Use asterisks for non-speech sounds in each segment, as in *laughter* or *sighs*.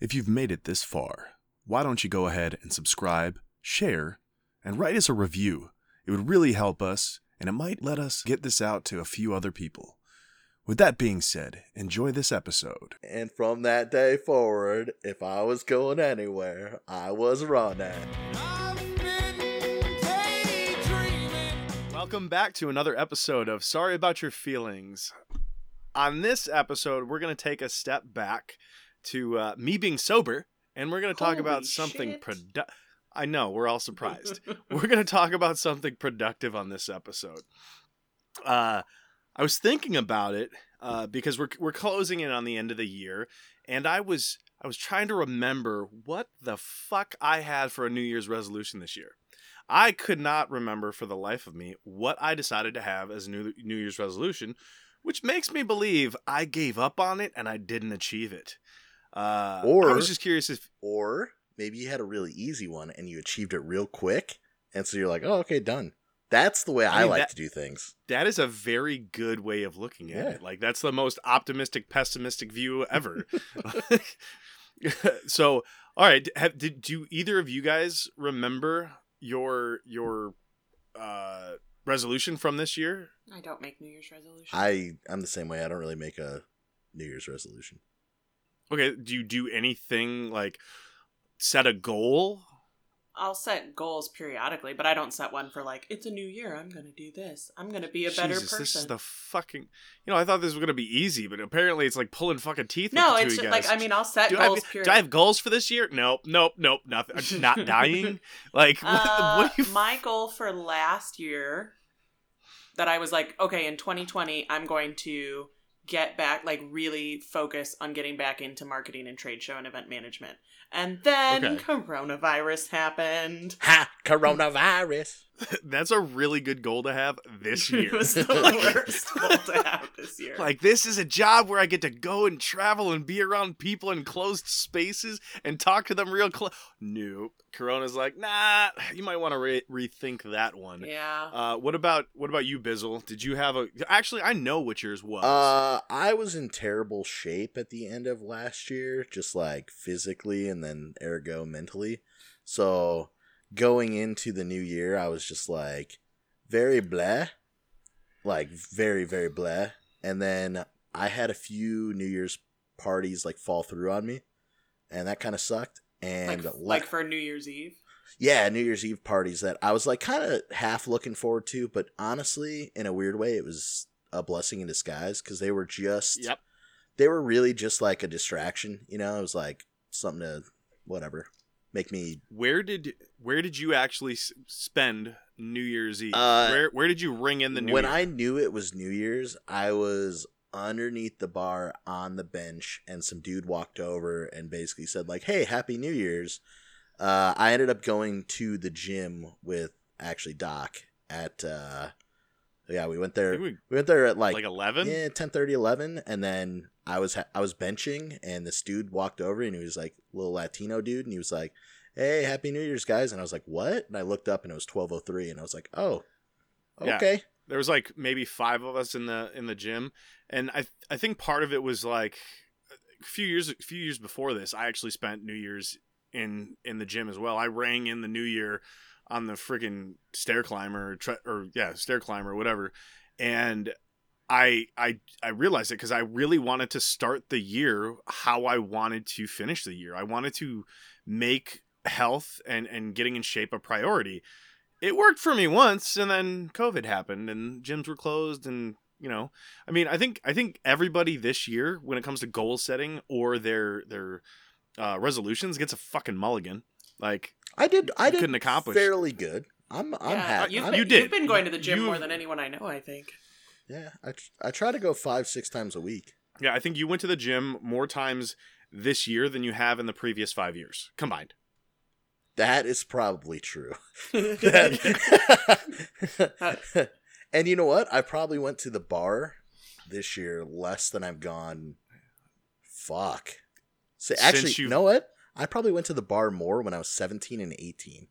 If you've made it this far, why don't you go ahead and subscribe, share, and write us a review? It would really help us, and it might let us get this out to a few other people. With that being said, enjoy this episode. And from that day forward, if I was going anywhere, I was running. Welcome back to another episode of Sorry About Your Feelings. On this episode, we're going to take a step back to uh, me being sober, and we're going to talk Holy about something shit. produ- I know, we're all surprised. *laughs* we're going to talk about something productive on this episode. Uh, I was thinking about it uh, because we're we're closing in on the end of the year, and I was I was trying to remember what the fuck I had for a New Year's resolution this year. I could not remember for the life of me what I decided to have as a New New Year's resolution, which makes me believe I gave up on it and I didn't achieve it. Uh, I was just curious if Or maybe you had a really easy one and you achieved it real quick, and so you're like, oh, okay, done. That's the way I, I mean, like that- to do things. that is a very good way of looking at Yeah. it. Like that's the most optimistic, pessimistic view ever. *laughs* *laughs* so, all right, have, did do either of you guys remember your your uh, resolution from this year? I don't make New Year's resolutions. I I'm the same way. I don't really make a New Year's resolution. Okay, do you do anything like set a goal? I'll set goals periodically, but I don't set one for like it's a new year. I'm gonna do this. I'm gonna be a better Jesus, person. This is the fucking. You know, I thought this was gonna be easy, but apparently it's like pulling fucking teeth. no, it's just, like. I mean, I'll set do I, goals have, period. do I have goals for this year? Nope, nope, nope, nothing. I'm not *laughs* dying. Like, what, Uh, what you? my goal for last year that I was like, okay, in 2020, I'm going to get back, like, really focus on getting back into marketing and trade show and event management. And then Okay. coronavirus happened. Ha! Coronavirus. *laughs* That's a really good goal to have this *laughs* year. it was the worst *laughs* goal to have this year. Like this is a job where I get to go and travel and be around people in closed spaces and talk to them real close. Nope. Corona's like, nah. You might want to re- rethink that one. yeah. Uh, what about what about you, Bizzle? Did you have a? Actually, I know what yours was. Uh, I was in terrible shape at the end of last year, just like physically and then ergo mentally. So going into the new year, I was just like very bleh, like very very bleh. And then I had a few New Year's parties like fall through on me, and that kind of sucked. And like, le- like for New Year's Eve. yeah, New Year's Eve parties that I was like kind of half looking forward to, but honestly, in a weird way, it was a blessing in disguise because they were just yep. they were really just like a distraction. You know, it was like something to whatever make me. Where did where did you actually s- spend New Year's Eve? Uh, where where did you ring in the New Year? when Year? I knew it was New Year's, I was underneath the bar on the bench, and some dude walked over and basically said like, "Hey, Happy New Year's." Uh, I ended up going to the gym with actually Doc at. Uh, yeah, we went there. we- We went there at like like, eleven. yeah, 10, 11, and then I was ha- I was benching, and this dude walked over, and he was like a little Latino dude, and he was like, "Hey, Happy New Year's, guys!" And I was like, "What?" And I looked up, and it was twelve oh three, and I was like, "Oh, Yeah. okay." there was like maybe five of us in the in the gym and i i think part of it was like a few years a few years before this i actually spent new year's in in the gym as well i rang in the new year on the freaking stair climber or, tre- or yeah stair climber or whatever. And i i i realized it because i really wanted to start the year how i wanted to finish the year. I wanted to make health and and getting in shape a priority. It worked for me once and then covid happened and gyms were closed and you know i mean i think i think everybody this year when it comes to goal setting or their their uh, resolutions gets a fucking mulligan. Like I did. I did couldn't accomplish. fairly good. I'm. I'm yeah, happy. You've I'm- been, You did. You've been going to the gym You- more than anyone I know. I think. yeah, I I try to go five six times a week. yeah i think you went to the gym more times this year than you have in the previous five years combined That is probably true. *laughs* *laughs* *laughs* And you know what? I probably went to the bar this year less than I've gone. Fuck. So actually, you know what? I probably went to the bar more when I was 17 and 18.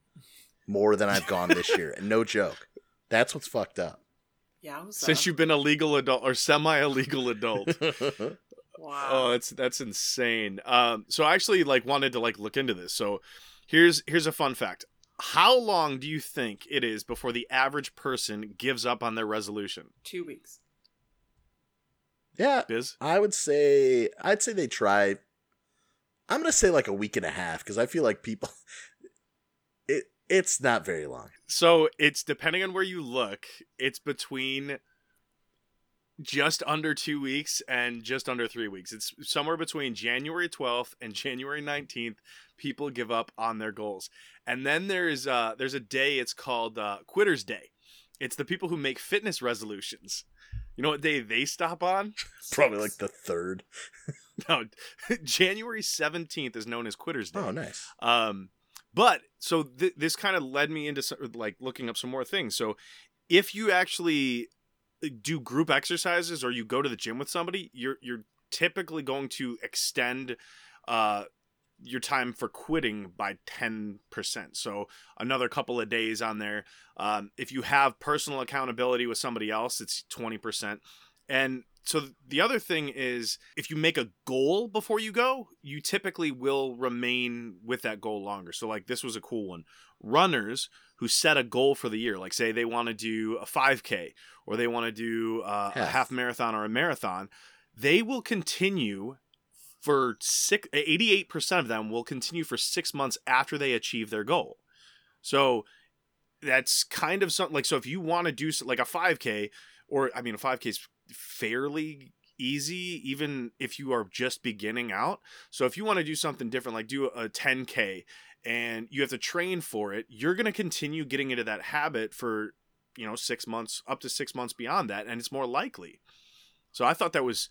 More than I've gone this year. *laughs* And no joke. That's what's fucked up. Yeah. Since you've been a legal adult or semi illegal adult. *laughs* Wow. Oh, that's that's insane. Um, so I actually like wanted to like look into this. So here's here's a fun fact. How long do you think it is before the average person gives up on their resolution? Two weeks. Yeah, Biz? I would say I'd say they try. I'm gonna say like a week and a half because I feel like people. *laughs* It it's not very long. So it's depending on where you look, it's between just under two weeks and just under three weeks. It's somewhere between January 12th and January 19th. People give up on their goals, and then there's uh there's a day. It's called uh, Quitters Day. It's the people who make fitness resolutions. You know what day they stop on? Probably like the third. *laughs* *laughs* No, *laughs* January 17th is known as Quitters Day. Oh, nice. Um, but so th- this kind of led me into some, like looking up some more things. So if you actually uh, do group exercises or you go to the gym with somebody, you're you're typically going to extend uh your time for quitting by 10%. So another couple of days on there. Um, if you have personal accountability with somebody else, it's 20%. And so the other thing is if you make a goal before you go, you typically will remain with that goal longer. So like this was a cool one. Runners who set a goal for the year, like say they want to do a 5k or they want to do uh, a Half. marathon or a marathon, they will continue for six 88% of them will continue for 6 months after they achieve their goal. So that's kind of something like so if you want to do like a 5k or I mean a 5k is fairly easy even if you are just beginning out. So if you want to do something different like do a 10k and you have to train for it, you're going to continue getting into that habit for you know 6 months up to 6 months beyond that and it's more likely. So I thought that was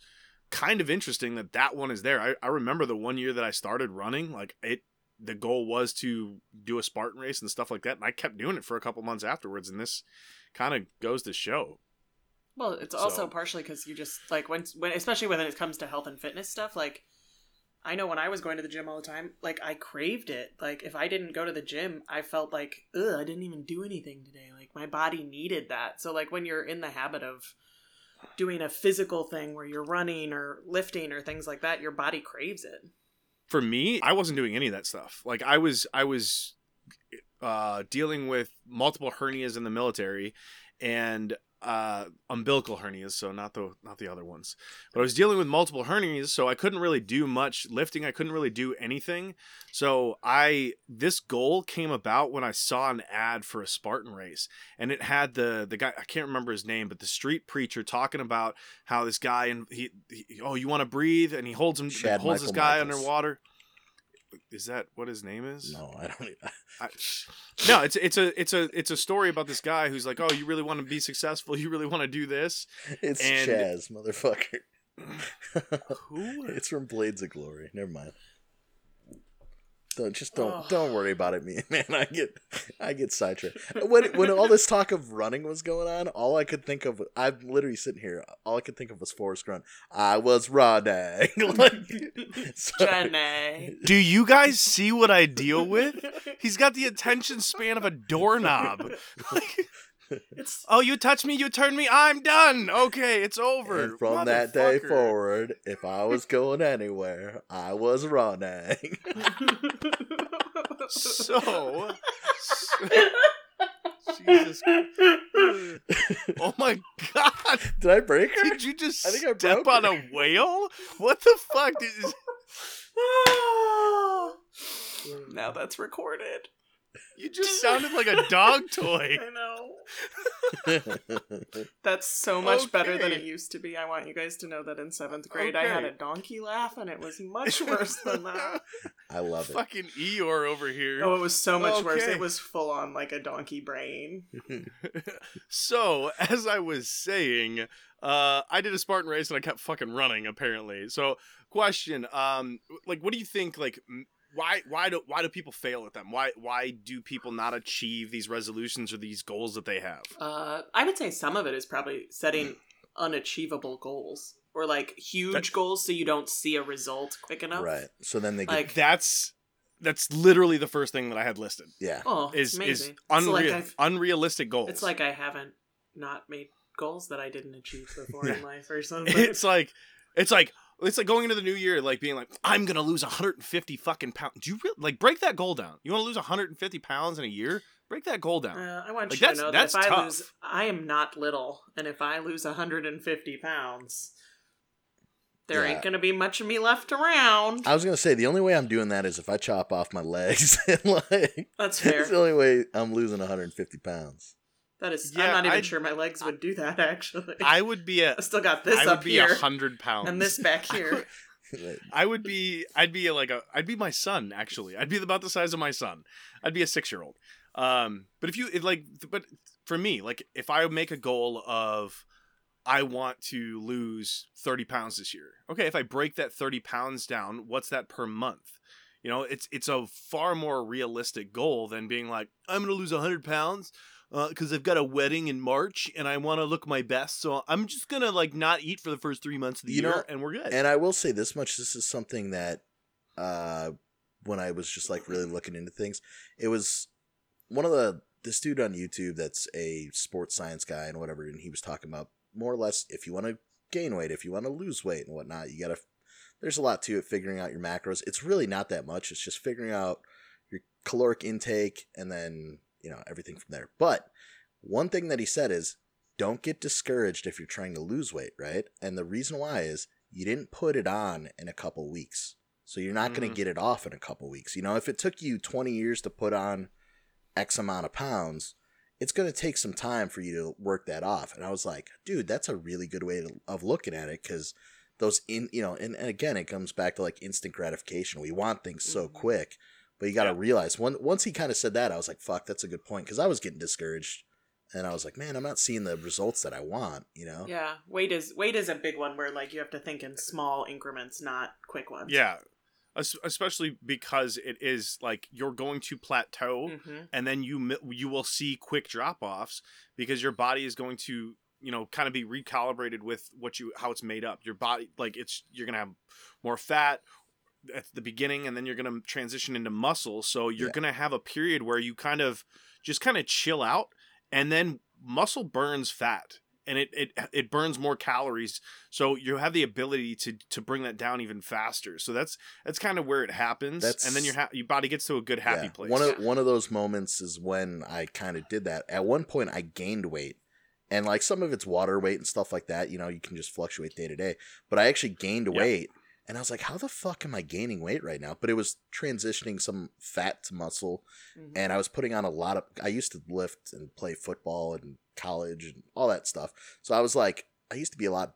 kind of interesting that that one is there. I, I remember the one year that I started running, like it, the goal was to do a Spartan race and stuff like that. And I kept doing it for a couple months afterwards. And this kind of goes to show. Well, it's also So- partially because you just like when when especially when it comes to health and fitness stuff. Like, I know when I was going to the gym all the time, like I craved it. Like if I didn't go to the gym, I felt like ugh, I didn't even do anything today. Like my body needed that. So like when you're in the habit of doing a physical thing where you're running or lifting or things like that, your body craves it. For me, I wasn't doing any of that stuff. Like I was, I was uh, dealing with multiple hernias in the military and uh, umbilical hernias. So not the not the other ones. But I was dealing with multiple hernias, so I couldn't really do much lifting. I couldn't really do anything. So I this goal came about when I saw an ad for a Spartan race, and it had the the guy I can't remember his name, but the street preacher talking about how this guy and he, he oh you want to breathe, and he holds him Chad holds this guy Michaels. underwater. Is that what his name is? No, I don't. Even, *laughs* I, no, it's it's a it's a it's a story about this guy who's like, oh, you really want to be successful, you really want to do this. it's And- Chazz, motherfucker. Who? *laughs* it's from Blades of Glory. Never mind. Don't just don't Ugh. don't worry about it, me *laughs* man. I get I get sidetracked. When when all this talk of running was going on, all I could think of I'm literally sitting here. All I could think of was Forrest Gump. I was running. *laughs* like, *laughs* so- Jenny. Do you guys see what I deal with? He's got the attention span of a doorknob. Like, It's oh, you touch me, you turn me, I'm done. Okay, it's over. And from that day forward, if I was *laughs* going anywhere, I was running. So, Jesus. Oh my god. Did I break her? Did you just I think I step on her. a whale? What the fuck? Did- *laughs* now that's recorded. You just sounded like a dog toy. *laughs* I know. *laughs* That's so much better than it used to be. I want you guys to know that in seventh grade I had a donkey laugh and it was much *laughs* worse than that. I love it. Fucking Eeyore over here. Oh, it was so much worse. It was full on like a donkey brain. so, as I was saying, uh, I did a Spartan race and I kept fucking running. Apparently, so question, um, like, what do you think? Like, m- why, why do, why do people fail at them? Why, why do people not achieve these resolutions or these goals that they have? Uh, I would say some of it is probably setting unachievable goals or like huge That- goals so you don't see a result quick enough. right. So then they get Like- That's that's literally the first thing that I had listed. yeah. Oh, Is it's is amazing. unreal, like unrealistic goals. It's like I haven't not made goals that I didn't achieve before *laughs* in life or something. it's like it's like it's like going into the new year, like being like, I'm gonna lose 150 fucking pounds. Do you really like break that goal down? You want to lose 150 pounds in a year? Break that goal down. Uh, I want Like, you that's- to know that that's if I tough. lose, I am not little, and if I lose 150 pounds, there Yeah. ain't gonna be much of me left around. I was gonna say the only way I'm doing that is if I chop off my legs *laughs* and like That's fair. It's the only way I'm losing 150 pounds. That is. Yeah, I'm not even I'd- sure my legs would do that. Actually, I would be a *laughs* I still got this I would up be a here hundred pounds and this back *laughs* here. I would be I'd be like a I'd be my son actually. I'd be about the size of my son. I'd be a 6-year-old. Um but if you like but for me like if I make a goal of I want to lose 30 pounds this year. Okay, if I break that 30 pounds down, what's that per month? You know, it's it's a far more realistic goal than being like I'm going to lose 100 pounds because I've got a wedding in March and I want to look my best. So I'm just gonna like not eat for the first three months of the You year know, and we're good. And I will say this much: this is something that, uh, when I was just like really looking into things, it was one of the this dude on YouTube that's a sports science guy and whatever, and he was talking about more or less if you want to gain weight, if you want to lose weight and whatnot, you gotta. There's a lot to it. Figuring out your macros. It's really not that much. It's just figuring out your caloric intake and then you know everything from there. But one thing that he said is don't get discouraged if you're trying to lose weight, right? And the reason why is you didn't put it on in a couple weeks. So you're not going Mhm. to get it off in a couple weeks. You know, if it took you 20 years to put on X amount of pounds, it's going to take some time for you to work that off. And I was like, dude, that's a really good way to, of looking at it because those in, you know, and, and again, it comes back to like instant gratification. We want things so Mhm. quick, but you got to Yeah. realize one, once he kind of said that, I was like, fuck, that's a good point. Cause I was getting discouraged and I was like, man, I'm not seeing the results that I want, you know? Yeah, weight is weight is a big one where like you have to think in small increments, not quick ones. Yeah. Especially because it is like you're going to plateau hmm and then you you will see quick drop-offs because your body is going to, you know, kind of be recalibrated with what you how it's made up. Your body like it's you're going to have more fat at the beginning and then you're going to transition into muscle. So you're Yeah. going to have a period where you kind of just kind of chill out and then muscle burns fat and it, it it burns more calories so you have the ability to to bring that down even faster so that's that's kind of where it happens That's- and then your ha- your body gets to a good happy Yeah. place One of one of those moments is when I kind of did that. At one point, I gained weight, and like some of it's water weight and stuff like that. You know, you can just fluctuate day to day. But I actually gained Yeah. weight, and I was like, "How the fuck am I gaining weight right now?" But it was transitioning some fat to muscle, Mm-hmm. and I was putting on a lot of. I used to lift and play football in college and all that stuff. So I was like, I used to be a lot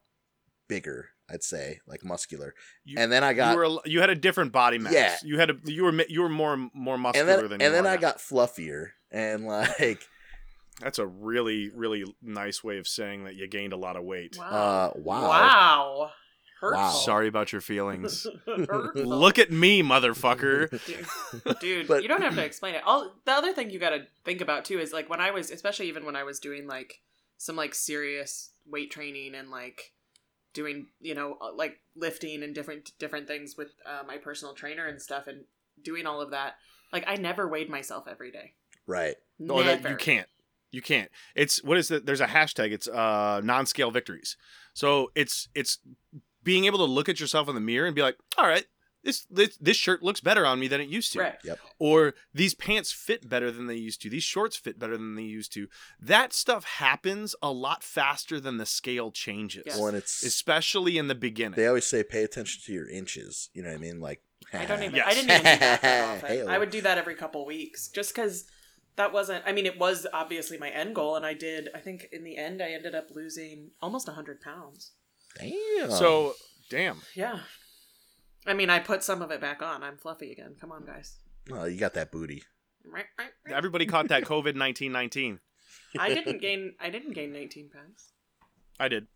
bigger. I'd say like muscular, you, and then I got you were a- you had a different body mass Yeah. you had a you were you were more more and muscular then than and you then are I now. got fluffier and *laughs* like. that's a really really nice way of saying that you gained a lot of weight wow. Uh, wow. Wow. Hurtful. Wow. sorry about your feelings *laughs* look at me motherfucker *laughs* Dude, *laughs* dude But- you don't have to explain it all the other thing you got to think about too is like when i was especially even when i was doing like some like serious weight training and like doing you know uh, like lifting and different different things with uh, my personal trainer and stuff and doing all of that like i never weighed myself every day Right. Oh, that you can't. You can't. It's what is that? There's a hashtag. It's uh non-scale victories. So it's it's being able to look at yourself in the mirror and be like, all right, this this, this shirt looks better on me than it used to, right or these pants fit better than they used to. These shorts fit better than they used to. That stuff happens a lot faster than the scale changes, Yes. When it's especially in the beginning. they always say pay attention to your inches. You know what I mean? Like I *laughs* don't even. Yes. I didn't even do that that *laughs* often. Hey-o. I would do that every couple weeks, just because that wasn't. I mean, it was obviously my end goal, and I did. I think in the end, I ended up losing almost hundred pounds. Damn. so damn. Yeah. I mean, I put some of it back on. I'm fluffy again. Come on, guys. oh, you got that booty. Everybody caught that COVID nineteen nineteen. I didn't gain. I didn't gain 19 pounds. I did.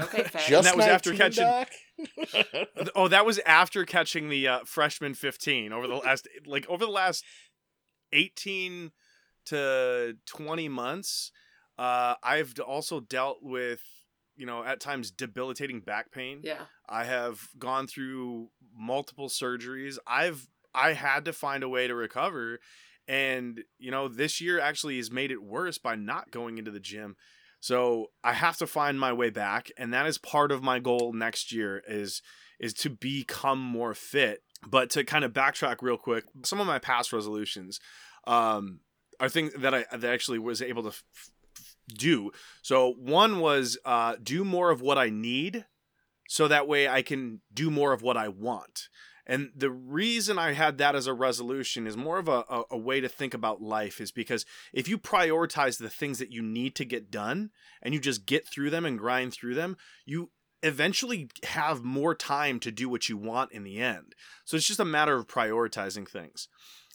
Okay, fat. Just that was after catching- *laughs* Oh, that was after catching the uh, freshman 15 over the last like over the last 18 to 20 months. Uh, I've also dealt with you know at times debilitating back pain. yeah. I have gone through multiple surgeries. I've I had to find a way to recover and you know this year actually has made it worse by not going into the gym. So I have to find my way back, and that is part of my goal next year is is to become more fit. But to kind of backtrack real quick, some of my past resolutions um, are things that I that actually was able to f- f- do. So one was uh, do more of what I need, so that way I can do more of what I want. And the reason I had that as a resolution is more of a, a, a, way to think about life, is because if you prioritize the things that you need to get done and you just get through them and grind through them, you eventually have more time to do what you want in the end. So it's just a matter of prioritizing things.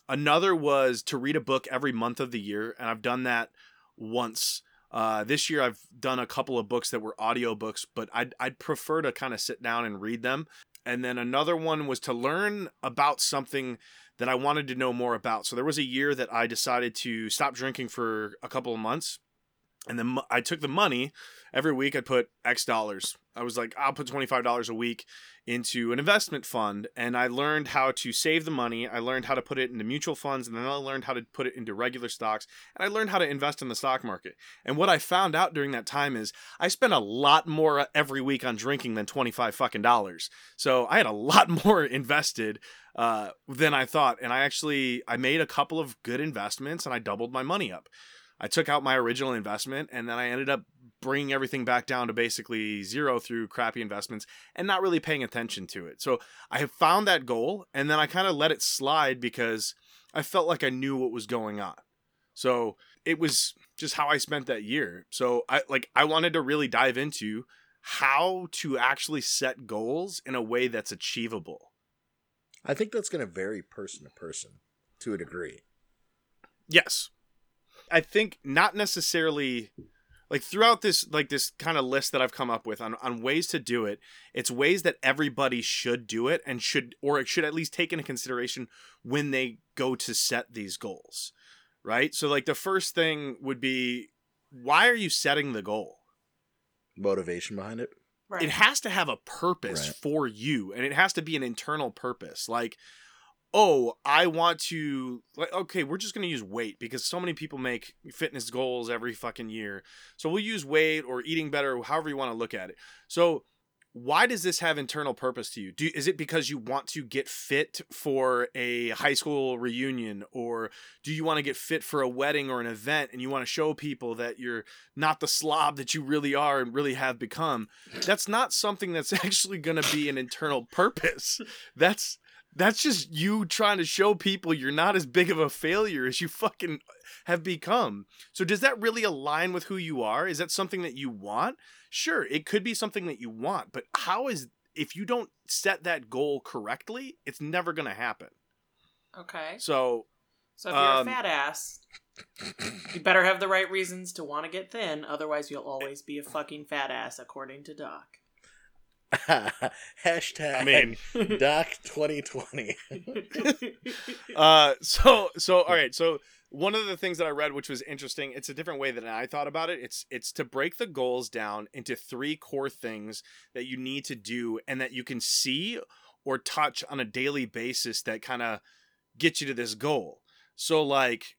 Another was to read a book every month of the year, and I've done that once. Uh, this year I've done a couple of books that were audiobooks, but I'd, I'd prefer to kind of sit down and read them and then another one was to learn about something that I wanted to know more about. So there was a year that I decided to stop drinking for a couple of months. And then I took the money every week. I put X dollars. I was like, I'll put $25 a week into an investment fund and I learned how to save the money. I learned how to put it into mutual funds and then I learned how to put it into regular stocks and I learned how to invest in the stock market. And what I found out during that time is I spent a lot more every week on drinking than 25 fucking dollars. So I had a *laughs* lot more invested uh, than I thought and I actually I made a couple of good investments and I doubled my money up. I took out my original investment and then I ended up bringing everything back down to basically zero through crappy investments and not really paying attention to it. So I have found that goal and then I kind of let it slide because I felt like I knew what was going on. So it was just how I spent that year. So I like I wanted to really dive into how to actually set goals in a way that's achievable. I think that's going to vary person to person to a degree. Yes. I think not necessarily like throughout this like this kind of list that I've come up with on, on ways to do it, it's ways that everybody should do it and should or it should at least take into consideration when they go to set these goals. Right? So like the first thing would be why are you setting the goal? Motivation behind it. Right. It has to have a purpose right. for you and it has to be an internal purpose. Like oh, I want to like okay, we're just to use weight because so many people make fitness goals every fucking year. So we'll use weight or eating better, however you want to look at it. So why does this have internal purpose to you? Do is it because you want to get fit for a high school reunion or do you want to get fit for a wedding or an event and you want to show people that you're not the slob that you really are and really have become? That's not something that's *laughs* actually going to be an internal purpose. That's that's just you trying to show people you're not as big of a failure as you fucking have become. So does that really align with who you are? Is that something that you want? Sure, it could be something that you want, but how is if you don't set that goal correctly, it's never going to happen. Okay. So so if you're um, a fat ass, you better have the right reasons to want to get thin, otherwise you'll always be a fucking fat ass according to Doc. Hashtag I mean, Doc 2020. *laughs* uh, so so all right. So one of the things that I read, which was interesting, it's a different way than I thought about it. It's it's to break the goals down into three core things that you need to do and that you can see or touch on a daily basis that kind of get you to this goal. So like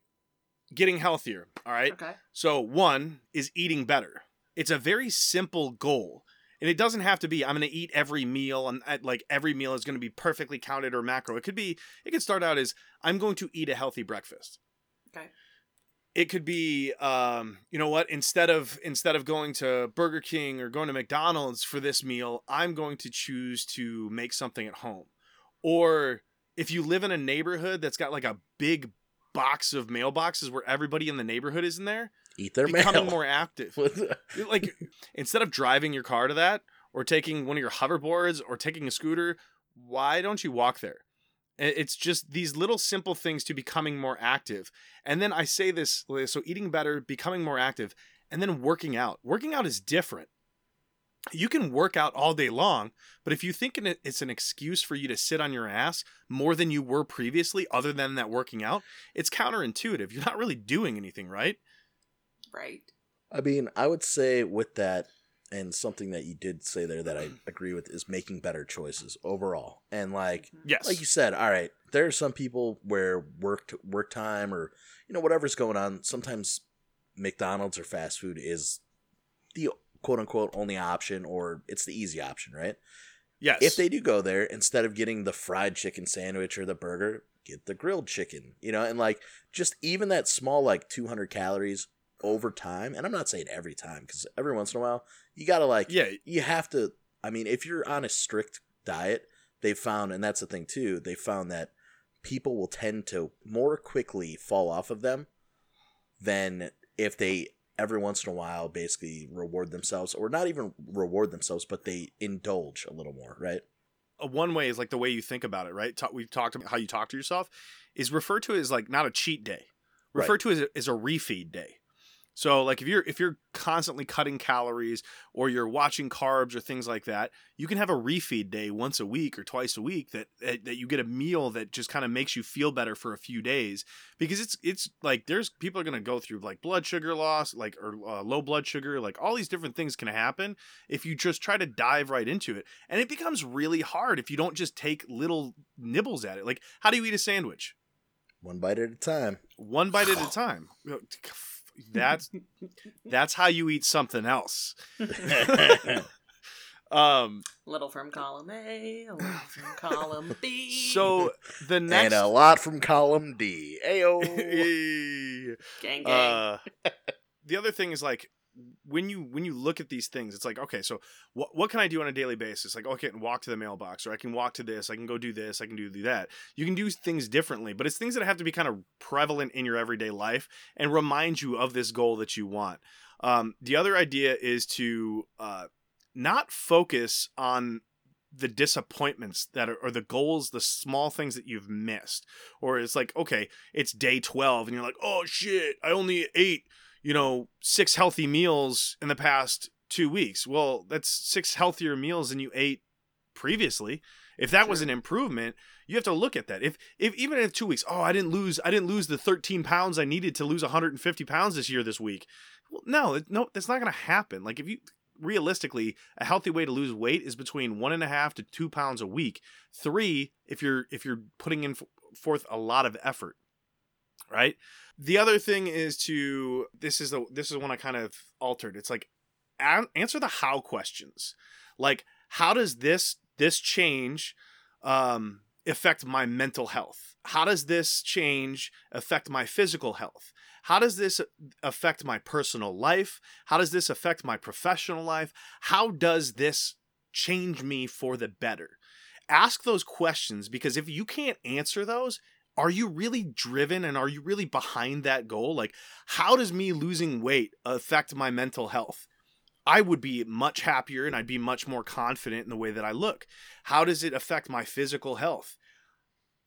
getting healthier. All right. Okay. So one is eating better. It's a very simple goal and it doesn't have to be i'm going to eat every meal and uh, like every meal is going to be perfectly counted or macro. It could be it could start out as i'm going to eat a healthy breakfast. Okay. It could be um, you know what? Instead of instead of going to burger king or going to mcdonald's for this meal i'm going to choose to make something at home. Or if you live in a neighborhood that's got like a big box of mailboxes where everybody in the neighborhood is in there eat their becoming mail. more active. *laughs* like instead of driving your car to that or taking one of your hoverboards or taking a scooter, why don't you walk there? It's just these little simple things to becoming more active. And then I say this so eating better, becoming more active, and then working out. Working out is different. You can work out all day long, but if you think it's an excuse for you to sit on your ass more than you were previously, other than that working out, it's counterintuitive. You're not really doing anything, right? Right. I mean, I would say with that, and something that you did say there that I agree with is making better choices overall. And like, mm-hmm. yes, like you said, all right, there are some people where work work time or you know whatever's going on. Sometimes McDonald's or fast food is the quote unquote only option or it's the easy option, right? Yes. If they do go there, instead of getting the fried chicken sandwich or the burger, get the grilled chicken, you know, and like just even that small like 200 calories over time, and I'm not saying every time because every once in a while you gotta like yeah, you have to. I mean, if you're on a strict diet, they found, and that's the thing too, they found that people will tend to more quickly fall off of them than if they every once in a while basically reward themselves or not even reward themselves but they indulge a little more right a one way is like the way you think about it, right? We've talked about how you talk to yourself is referred to as like not a cheat day. Refer Right. to it as a, as a refeed day. So like if you're if you're constantly cutting calories or you're watching carbs or things like that, you can have a refeed day once a week or twice a week that that, that you get a meal that just kind of makes you feel better for a few days. Because it's it's like there's people are going to go through like blood sugar loss like or uh, low blood sugar like all these different things can happen if you just try to dive right into it. And it becomes really hard if you don't just take little nibbles at it. Like how do you eat a sandwich? One bite at a time. One bite at a *sighs* time that's that's how you eat something else *laughs* *laughs* um little from column A, a little from column B. so the next and a lot from column d ayo *laughs* gang gang. uh, the other thing is like when you when you look at these things it's like okay so what what can i do on a daily basis? Like okay can walk to the mailbox or i can walk to this i can go do this i can do, that. You can do things differently but it's things that have to be kind of prevalent in your everyday life and remind you of this goal that you want. Um, the other idea is to uh, not focus on the disappointments that are or the goals the small things that you've missed. Or it's like okay it's day 12 and you're like oh shit i only ate you know six healthy meals in the past two weeks. Well that's six healthier meals than you ate previously. If that was an improvement you have to look at that. If if even in two weeks oh i didn't lose i didn't lose the 13 pounds i needed to lose 150 pounds this year this week. Well no it- no that's not going to happen. Like if you realistically a healthy way to lose weight is between one and a half to two pounds a week. Three if you're if you're putting in f- forth a lot of effort right? The other thing is to this is the this is one i kind of altered. It's like answer the how questions. Like how does this this change um affect my mental health? How does this change affect my physical health? How does this affect my personal life? How does this affect my professional life? How does this change me for the better? Ask those questions because if you can't answer those are you really driven and are you really behind that goal like how does me losing weight affect my mental health I would be much happier and I'd be much more confident in the way that I look. How does it affect my physical health?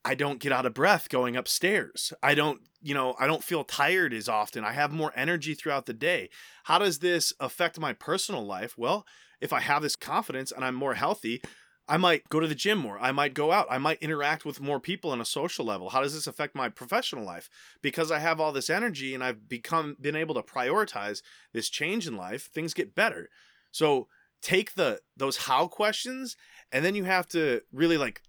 I don't get out of breath going upstairs. I don't, you know, I don't feel tired as often. I have more energy throughout the day. How does this affect my personal life? Well, if I have this confidence and I'm more healthy, I might go to the gym more. I might go out. I might interact with more people on a social level. How does this affect my professional life? Because I have all this energy and I've become been able to prioritize this change in life, things get better. So take the those how questions and then you have to really like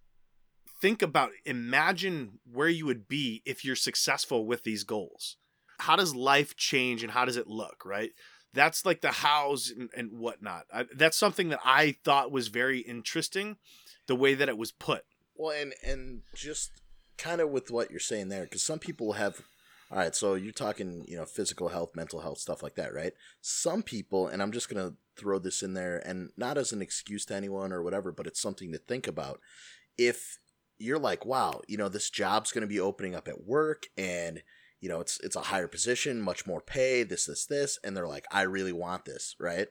think about imagine where you would be if you're successful with these goals. How does life change and how does it look, right? That's like the hows and, and whatnot. I, that's something that I thought was very interesting, the way that it was put. Well, and and just kind of with what you're saying there, because some people have. All right, so you're talking, you know, physical health, mental health, stuff like that, right? Some people, and I'm just gonna throw this in there, and not as an excuse to anyone or whatever, but it's something to think about. If you're like, wow, you know, this job's gonna be opening up at work, and you know, it's it's a higher position, much more pay, this, this, this, and they're like, I really want this, right?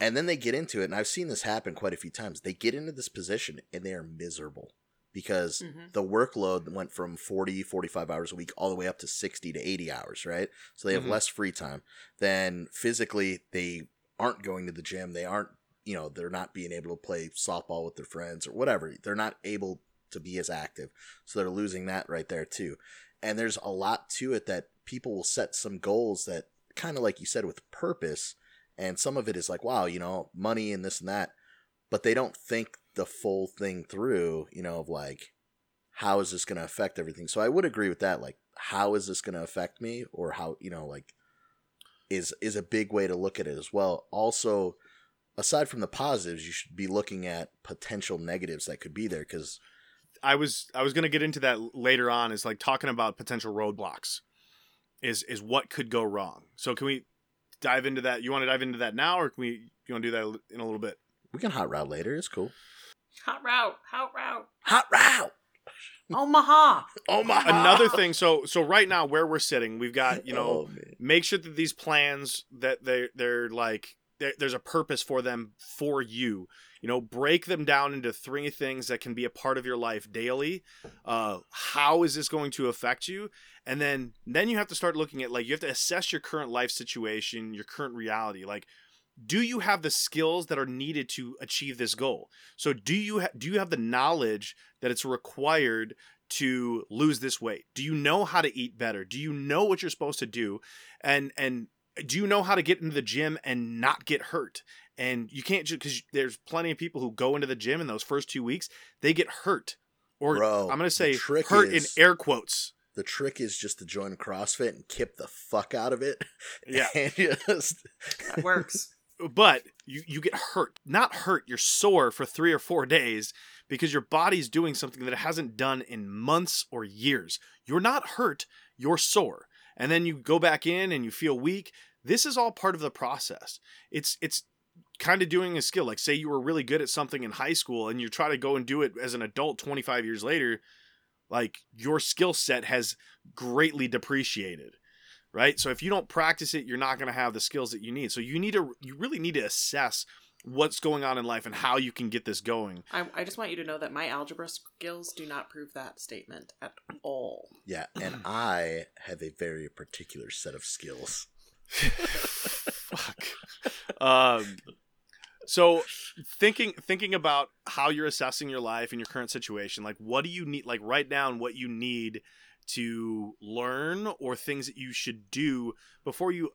And then they get into it, and I've seen this happen quite a few times. They get into this position and they are miserable because Mhm. the workload went from 40, 45 hours a week all the way up to 60 to 80 hours, right? So they have Mhm. less free time. Then physically, they aren't going to the gym. They aren't, you know, they're not being able to play softball with their friends or whatever. They're not able to be as active. So they're losing that right there, too. And there's a lot to it that people will set some goals that kind of like you said with purpose. And some of it is like wow you know money and this and that. But they don't think the full thing through you know of like how is this going to affect everything? So i would agree with that like how is this going to affect me? Or how you know like is is a big way to look at it as well. Also, aside from the positives, you should be looking at potential negatives that could be there because I was I was gonna get into that later on. Is like talking about potential roadblocks. Is is what could go wrong. So can we dive into that? You want to dive into that now, or can we? You want to do that in a little bit? we can hot route later. It's cool. Hot route, hot route. Hot route. *laughs* Omaha. Omaha. Another thing. So so right now where we're sitting, we've got you know Oh, make sure that these plans that they they're like there- there's a purpose for them for you you know break them down into three things that can be a part of your life daily. Uh how is this going to affect you? And then then you have to start looking at like you have to assess your current life situation your current reality. Like do you have the skills that are needed to achieve this goal? So do you ha- do you have the knowledge that it's required to lose this weight? Do you know how to eat better? Do you know what you're supposed to do? And and do you know how to get into the gym and not get hurt? And you can't just because there's plenty of people who go into the gym in those first two weeks they get hurt. Or Bro, i'm gonna say trick hurt is- in air quotes. The trick is just to join CrossFit and kip the fuck out of it. *laughs* yeah. and just That works. *laughs* but you you get hurt. Not hurt you're sore for three or four days because your body's doing something that it hasn't done in months or years. You're not hurt you're sore and then you go back in and you feel weak this is all part of the process. It's it's kind of doing a skill like say you were really good at something in high school and you try to go and do it as an adult 25 years later like your skill set has greatly depreciated right? So if you don't practice it you're not going to have the skills that you need. So you need to you really need to assess what's going on in life and how you can get this going I, I just want you to know that my algebra skills do not prove that statement at all. yeah. And *clears throat* I have a very particular set of skills. Fuck. Um, so thinking thinking about how you're assessing your life and your current situation, like what do you need? Like write down what you need to learn or things that you should do before you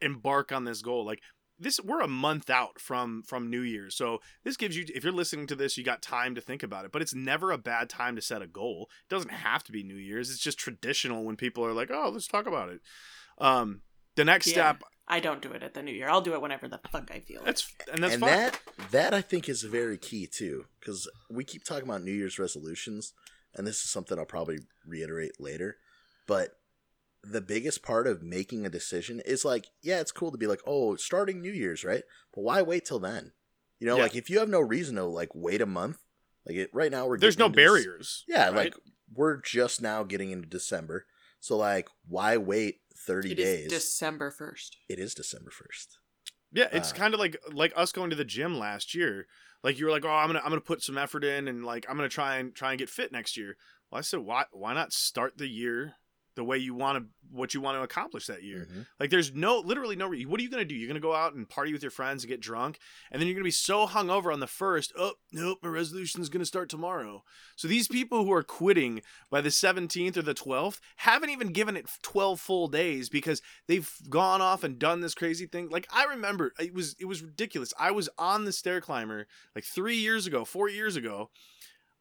embark on this goal. Like this, we're a month out from from New Year's, so this gives you. If you're listening to this, you got time to think about it. But it's never a bad time to set a goal. It doesn't have to be New Year's. It's just traditional when people are like, "Oh, let's talk about it." Um, the next Yeah. step I don't do it at the new year. I'll do it whenever the fuck I feel. like. That's and that's and fine. that that I think is very key too, because we keep talking about New Year's resolutions, and this is something I'll probably reiterate later. But the biggest part of making a decision is like, yeah, it's cool to be like, oh, starting New Year's, right? But why wait till then? You know, Yeah. like if you have no reason to like wait a month, like it, right now we're There's no into this- barriers. yeah, right? like we're just now getting into December, so like why wait thirty It is days? December first. it is December first. yeah, it's uh, kind of like like us going to the gym last year. Like you were like, oh, I'm gonna I'm gonna put some effort in and like I'm gonna try and try and get fit next year. Well, I said, why why not start the year the way you want to what you want to accomplish that year? Mhm. Like there's no literally no what are you gonna do? You're gonna go out and party with your friends and get drunk, and then you're gonna be so hungover on the first. Oh nope, my resolution's gonna start tomorrow. So these people who are quitting by the 17th or the 12th haven't even given it 12 full days because they've gone off and done this crazy thing. Like I remember, it was it was ridiculous. I was on the stair climber like three years ago, four years ago.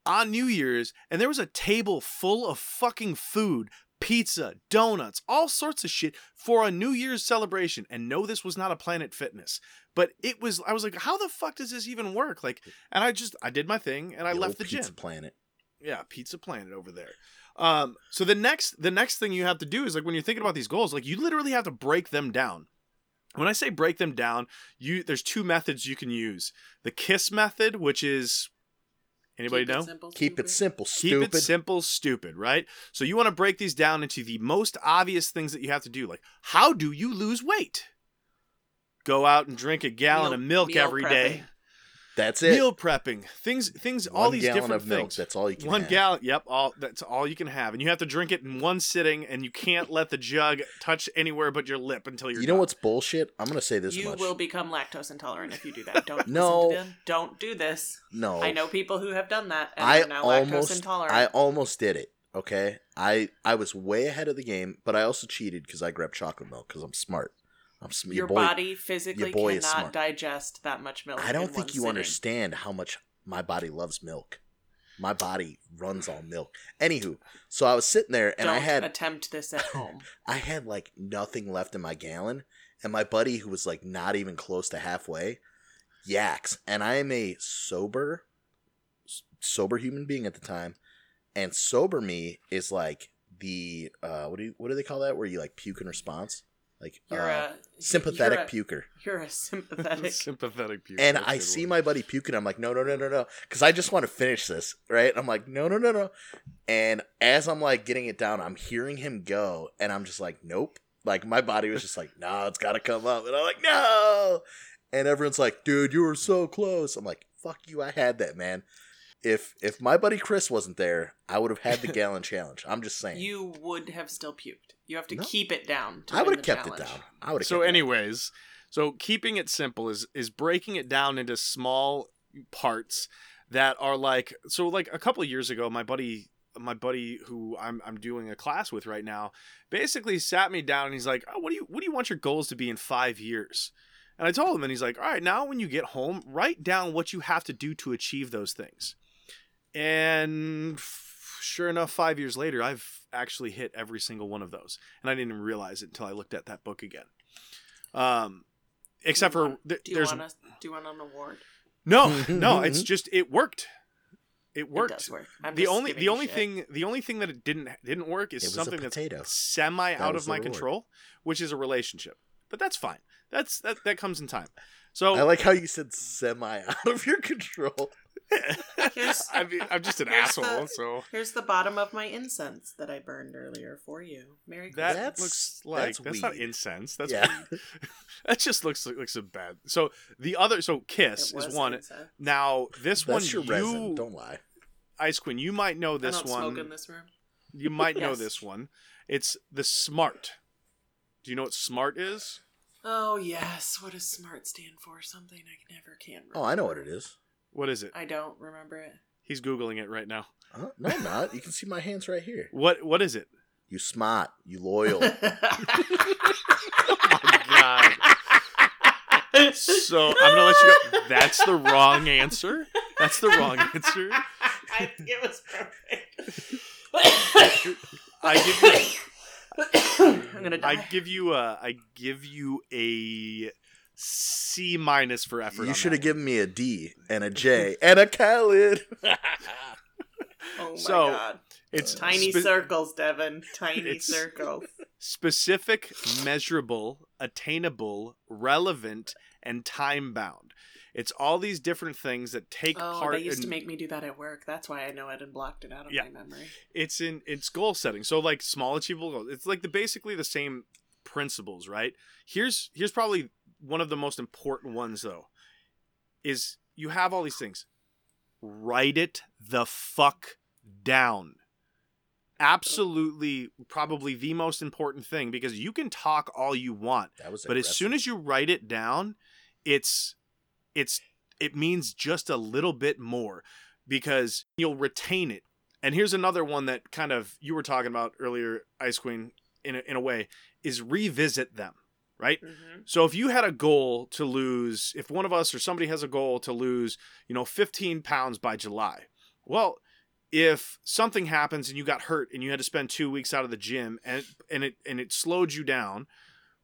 On New Year's, and there was a table full of fucking food, pizza, donuts, all sorts of shit for a New Year's celebration. And no, this was not a Planet Fitness, but it was. I was like, how the fuck does this even work? Like, and I just I did my thing and I The left the Pizza gym. Planet. Yeah, Pizza Planet over there. Um, so the next the next thing you have to do is like when you're thinking about these goals, like you literally have to break them down. When I say break them down, you there's two methods you can use. The KISS method, which is anybody Keep it know? simple, Keep it stupid. simple, Keep it simple, stupid, right? So you want to break these down into the most obvious things that you have to do. Like, how do you lose weight? Go out and drink a gallon Meal- of milk meal every day. Prepping. That's it. Meal prepping, things, things, all One these gallon different of milk. things. That's all you can. one have. gallon. Yep, all that's all you can have, and you have to drink it in one sitting, and you can't let the jug touch anywhere but your lip until you're. You know done. what's bullshit? I'm gonna say this You much. will become lactose intolerant if you do that. Don't No. to them. Don't do this. no, I know people who have done that and I are now lactose almost, intolerant. I almost did it. Okay, I I was way ahead of the game, but I also cheated because I grabbed chocolate milk because I'm smart. I'm sm- Your boy, body physically your cannot digest that much milk. I don't in think you sitting. understand how much my body loves milk. My body runs on milk. Anywho, so I was sitting there and don't I had attempt this at *laughs* home. I had like nothing left in my gallon, and my buddy who was like not even close to halfway yaks and i am a sober sober human being at the time and sober me is like the uh what do you what do they call that where you like puke in response like You're uh, a sympathetic you're a, puker You're a sympathetic. *laughs* Sympathetic puke. and I a I see one. my buddy puking. I'm like, no, no, no, no, no, because I just want to finish this, right? I'm like, no, no, no, no. And as I'm like getting it down, I'm hearing him go, and I'm just like, nope. Like my body was just like, *laughs* no, it's got to come up, and I'm like, no. And everyone's like, dude, you were so close. I'm like, fuck you, I had that, man. If if my buddy Chris wasn't there, I would have had the *laughs* gallon challenge. I'm just saying. you would have still puked. You have to No. keep it down. To I would would have kept it down. I would have. So, anyways, so keeping it simple is is breaking it down into small parts that are like so. Like a couple of years ago, my buddy, my buddy who I'm I'm doing a class with right now, basically sat me down and he's like, oh, "What do you what do you want your goals to be in five years?" And I told him, and he's like, "All right, now when you get home, write down what you have to do to achieve those things." And f- sure enough, five years later, I've actually hit every single one of those, and I didn't even realize it until I looked at that book again. Um, except for th- Do you there's want us? Do you want an award? no, *laughs* no. It's just it worked. It worked. It does work. I'm the just only the only shit. thing the only thing that it didn't didn't work is It was a something that's potato. semi out of my reward. control, which is a relationship. But that's fine. That's that that comes in time. So I like how you said semi out of your control. Here's- *laughs* I mean, I'm just an here's the- asshole. so Here's the bottom of my incense that I burned earlier for you. Merry that Christmas. That's- looks like that's that's, not incense. That's Yeah. *laughs* that just looks like, looks so bad. So the other, so kiss is one. incense. Now this one, That's your you, resin. Don't lie. Ice Queen, you might know this I don't one. smoke in this room. You might know this one. It's the smart. Do you know what smart is? Oh yes, what does SMART stand for? Something I never can. Remember. Oh, I know what it is. What is it? I don't remember it. He's googling it right now. Huh? No, I'm not. You can see my hands right here. *laughs* What what is it? You smart. You loyal. *laughs* oh my God. So I'm gonna let you go. That's the wrong answer. That's the wrong answer. I think it was perfect. *coughs* I give you *coughs* I'm gonna die. I give you a I give you a C minus for effort. you should have given me a D and a J and a Khaled. *laughs* oh my So, god. It's Tiny spe- circles, Devin. Tiny It's- circles. specific, measurable, attainable, relevant, and time bound. It's all these different things that take Oh, part they used in to make me do that at work. That's why I know it and blocked it out of Yeah. my memory. it's in it's goal setting. So like small achievable goals. It's like the basically the same principles, right? Here's here's probably one of the most important ones though. Is you have all these things. Write it the fuck down. Absolutely probably the most important thing because you can talk all you want, That was. but as soon as you write it down, it's it's it means just a little bit more because you'll retain it. And here's another one that kind of you were talking about earlier, Ice Queen, in a, in a way, is revisit them, right? Mm-hmm. So if you had a goal to lose, if one of us or somebody has a goal to lose, you know, 15 pounds by July, well, if something happens and you got hurt and you had to spend two weeks out of the gym and and it and it slowed you down,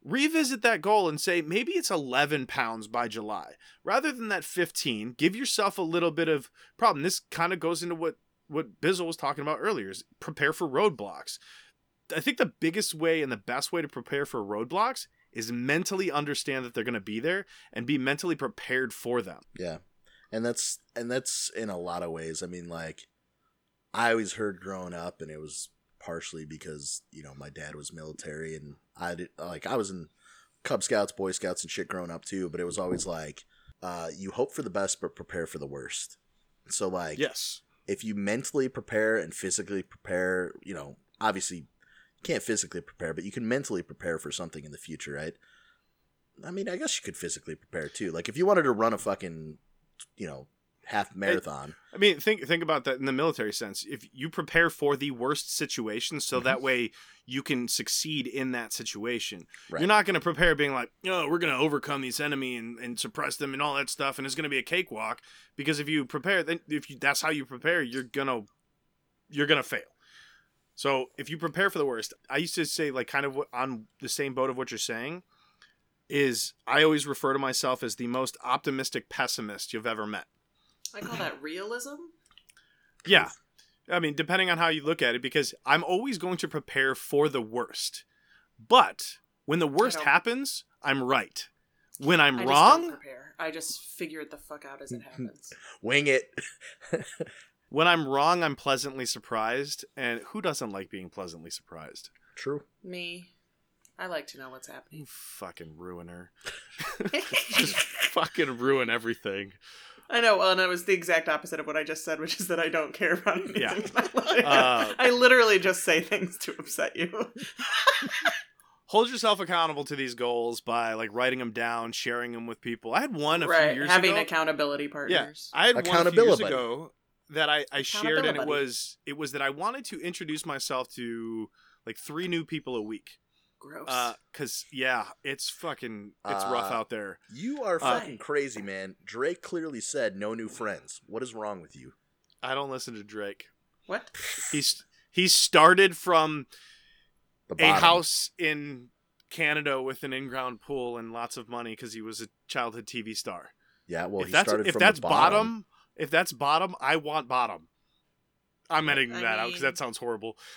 revisit that goal and say maybe it's 11 pounds by July rather than that 15. Give yourself a little bit of problem. This kind of goes into what what Bizzle was talking about earlier: is prepare for roadblocks. I think the biggest way and the best way to prepare for roadblocks is mentally understand that they're going to be there and be mentally prepared for them. Yeah, and that's and that's in a lot of ways. I mean, like I always heard growing up, and it was partially because you know my dad was military, and I did like I was in Cub Scouts, Boy Scouts, and shit growing up too. But it was always like uh, you hope for the best, but prepare for the worst. So like, Yes. if you mentally prepare and physically prepare, you know, obviously can't physically prepare, but you can mentally prepare for something in the future, right? I mean, I guess you could physically prepare too. Like if you wanted to run a fucking, you know, half marathon, I mean, think think about that in the military sense. If you prepare for the worst situation, so Mhm. that way you can succeed in that situation. Right. You're not going to prepare being like, "Oh, we're going to overcome this enemy and, and suppress them and all that stuff, and it's going to be a cakewalk." Because if you prepare, then if you, that's how you prepare, you're gonna you're gonna fail. So if you prepare for the worst, I used to say like kind of on the same boat of what you're saying. is I always refer to myself as the most optimistic pessimist you've ever met. I call that realism. Yeah. I mean, depending on how you look at it, because I'm always going to prepare for the worst. But when the worst happens, I'm right. When I'm I just don't wrong, prepare. I just figure it the fuck out as it *laughs* happens. Wing it. *laughs* when I'm wrong, I'm pleasantly surprised. And who doesn't like being pleasantly surprised? True. Me, I like to know what's happening. You happening. fucking ruiner. *laughs* Just fucking ruin everything. I know, well, and it was the exact opposite of what I just said, which is that I don't care about anything. Yeah. in my life. Uh, I literally just say things to upset you. *laughs* Hold yourself accountable to these goals by like writing them down, sharing them with people. I had one a few right, years having ago. accountability Yeah, partners. I had one a few years Accountability. ago that I, I shared, and it Accountability. was it was that I wanted to introduce myself to like three new people a week. Gross. Uh, cause yeah, it's fucking it's rough Uh, out there. You are Uh, fucking crazy, man. Drake clearly said no new friends. What is wrong with you? I don't listen to Drake. what? He's he started from a house in Canada with an in-ground pool and lots of money because he was a childhood TV star. Yeah, well, if he that's started if from that's the bottom. bottom, if that's bottom, I want bottom. I'm editing I that out because that sounds horrible. *laughs*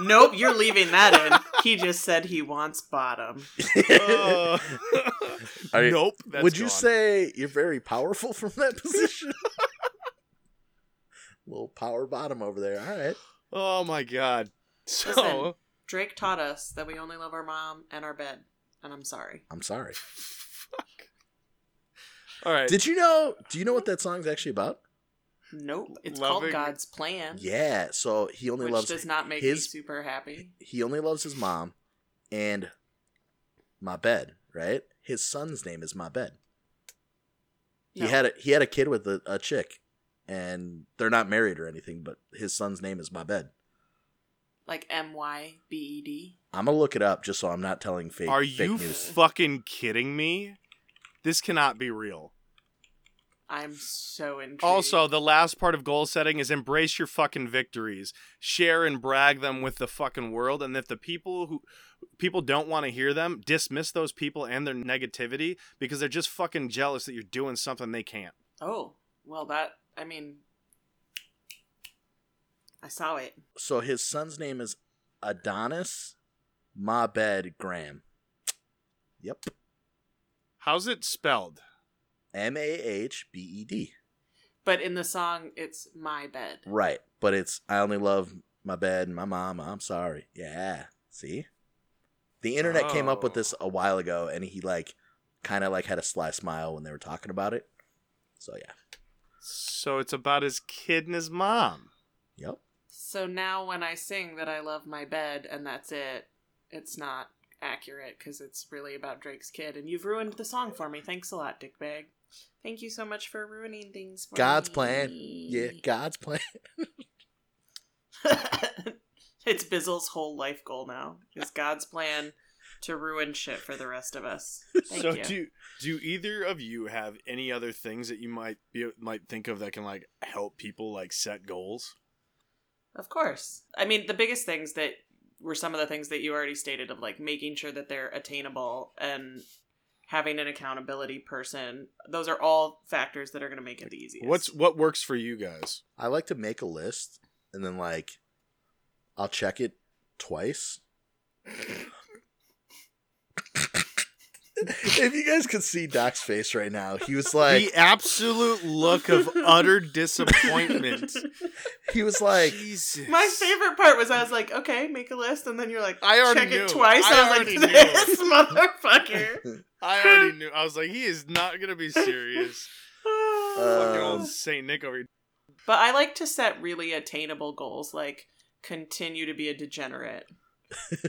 Nope, you're leaving that in. He just said he wants bottom. Uh, Are you- nope. That's Would you gone. say you're very powerful from that position? *laughs* Little power bottom over there. All right. Oh my god. So Listen. Drake taught us that we only love our mom and our bed, and I'm sorry. I'm sorry. *laughs* fuck. All right. Did you know? Do you know what that song's actually about? Nope, it's Loving- called God's plan, Yeah. So he only which loves does not make his- me super happy. he only loves his mom and my bed. Right. His son's name is my bed. He No. had a he had a kid with a, a chick, and they're not married or anything. But his son's name is my bed. like M Y B E D. I'm gonna look it up just so I'm not telling fake. Are fake you news. fucking kidding me? This cannot be real. I'm so intrigued. Also, the last part of goal setting is embrace your fucking victories. Share and brag them with the fucking world and if the people who people don't want to hear them, dismiss those people and their negativity because they're just fucking jealous that you're doing something they can't. oh well, that I mean, I saw it. So his son's name is Adonis Mahbed Graham. Yep. How's it spelled? M A H B E D. But in the song, it's my bed. Right. But it's I only love my bed and my mom. I'm sorry. Yeah. See? The internet came up with Oh. this a while ago and he like kind of like had a sly smile when they were talking about it. So yeah. So it's about his kid and his mom. Yep. So now when I sing that I love my bed and that's it, it's not accurate because it's really about Drake's kid. And you've ruined the song for me. Thanks a lot, Dickbag. Thank you so much for ruining things for God's me. plan. Yeah, God's plan. *laughs* *laughs* it's Bizzle's whole life goal now. Is God's plan to ruin shit for the rest of us. *laughs* Thank so you. do do either of you have any other things that you might be might think of that can like help people like set goals? Of course. I mean, the biggest things that were some of the things that you already stated of like making sure that they're attainable and having an accountability person. Those are all factors that are going to make it the easiest. What's what works for you guys? I like to make a list and then like I'll check it twice. *laughs* *laughs* if you guys could see Doc's face right now, he was like the absolute look of utter disappointment. *laughs* he was like Jesus. My favorite part was I was like, okay, make a list, and then you're like, I already check knew. it twice. I I, was already like, knew. this motherfucker. *laughs* I already knew. I was like, he is not gonna be serious. Fucking Um, old Saint Nick over here. but I like to set really attainable goals, like continue to be a degenerate.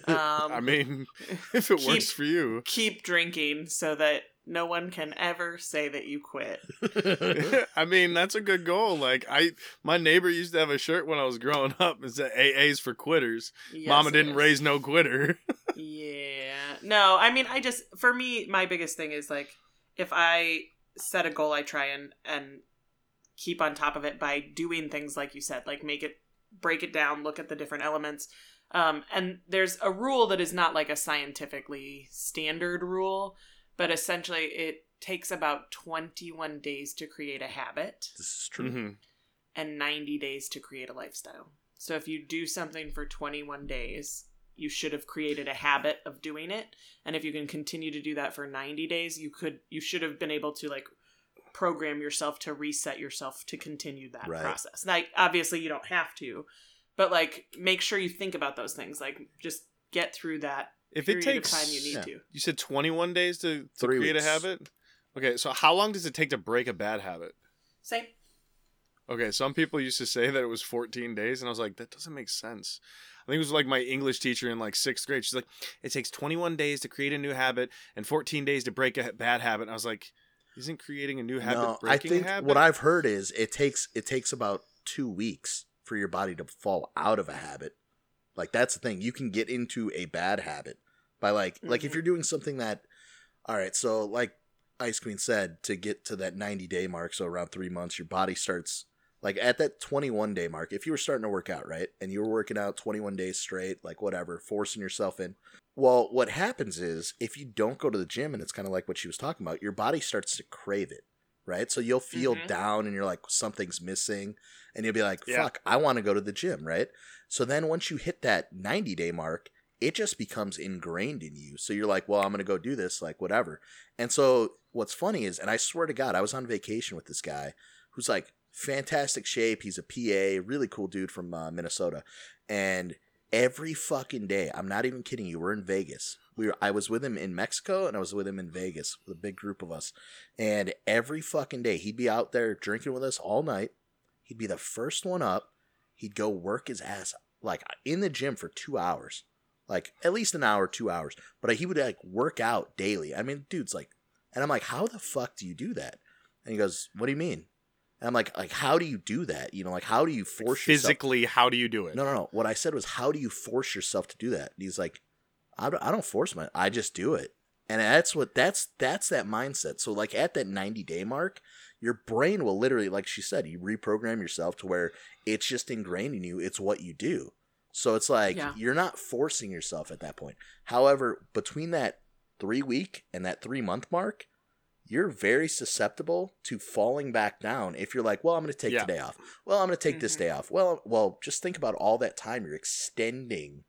Um, I mean, *laughs* if it keep- works for you. keep drinking so that no one can ever say that you quit. *laughs* I mean, that's a good goal. Like I, my neighbor used to have a shirt when I was growing up. It said "AA's for quitters." Yes, Mama didn't is. raise no quitter. *laughs* Yeah. No, I mean, I just for me, my biggest thing is like if I set a goal, I try and and keep on top of it by doing things like you said, like make it break it down, look at the different elements. Um, and there's a rule that is not like a scientifically standard rule, but essentially it takes about 21 days to create a habit This is true. hmm and 90 days to create a lifestyle. So if you do something for 21 days, you should have created a habit of doing it. And if you can continue to do that for 90 days, you could you should have been able to like program yourself to reset yourself to continue that Right. process. Like obviously you don't have to, but like make sure you think about those things. Like just get through that If it takes, time you need Yeah. to. you said 21 days to, to Three create weeks. a habit. Okay, so how long does it take to break a bad habit? Same. Okay, some people used to say that it was 14 days, and I was like, that doesn't make sense. I think it was like my English teacher in like sixth grade. She's like, it takes 21 days to create a new habit and 14 days to break a bad habit. And I was like, isn't creating a new habit No, I think a habit? what I've heard is it takes it takes about two weeks for your body to fall out of a habit. Like that's the thing. You can get into a bad habit by like like if Mhm. you're doing something that all right, so like Ice Queen said, to get to that 90 day mark, so around three months, your body starts like at that 21 day mark. If you were starting to work out, right, and you were working out 21 days straight, like whatever, forcing yourself in. Well, what happens is if you don't go to the gym, and it's kind of like what she was talking about, your body starts to crave it, right? So you'll feel Mhm. down, and you're like something's missing, and you'll be like, Yeah. "Fuck, I want to go to the gym," right? So then once you hit that 90 day mark, it just becomes ingrained in you. So you're like, well, I'm going to go do this, like, whatever. And so what's funny is, and I swear to God, I was on vacation with this guy who's like fantastic shape. He's a PA, really cool dude from uh, Minnesota. And every fucking day, I'm not even kidding you, we're in Vegas. We were, I was with him in Mexico and I was with him in Vegas with a big group of us. And every fucking day, he'd be out there drinking with us all night. He'd be the first one up. He'd go work his ass like in the gym for two hours, like at least an hour, two hours. But he would like work out daily. I mean, dude's like, and I'm like, how the fuck do you do that? And he goes, what do you mean? And I'm like, like how do you do that? You know, like how do you force yourself? Physically, how do you do it? No, no, no. What I said was, how do you force yourself to do that? And he's like, I don't, I don't force my, I just do it. And that's what that's that's that mindset. So like at that 90 day mark, your brain will literally, like she said, you reprogram yourself to where it's just ingrained in you. It's what you do. So it's like Yeah. you're not forcing yourself at that point. However, between that three week and that three month mark, you're very susceptible to falling back down if you're like, well, I'm going to take Yeah. today off. Well, I'm going to take this Mhm. day off. Well, well, just think about all that time you're extending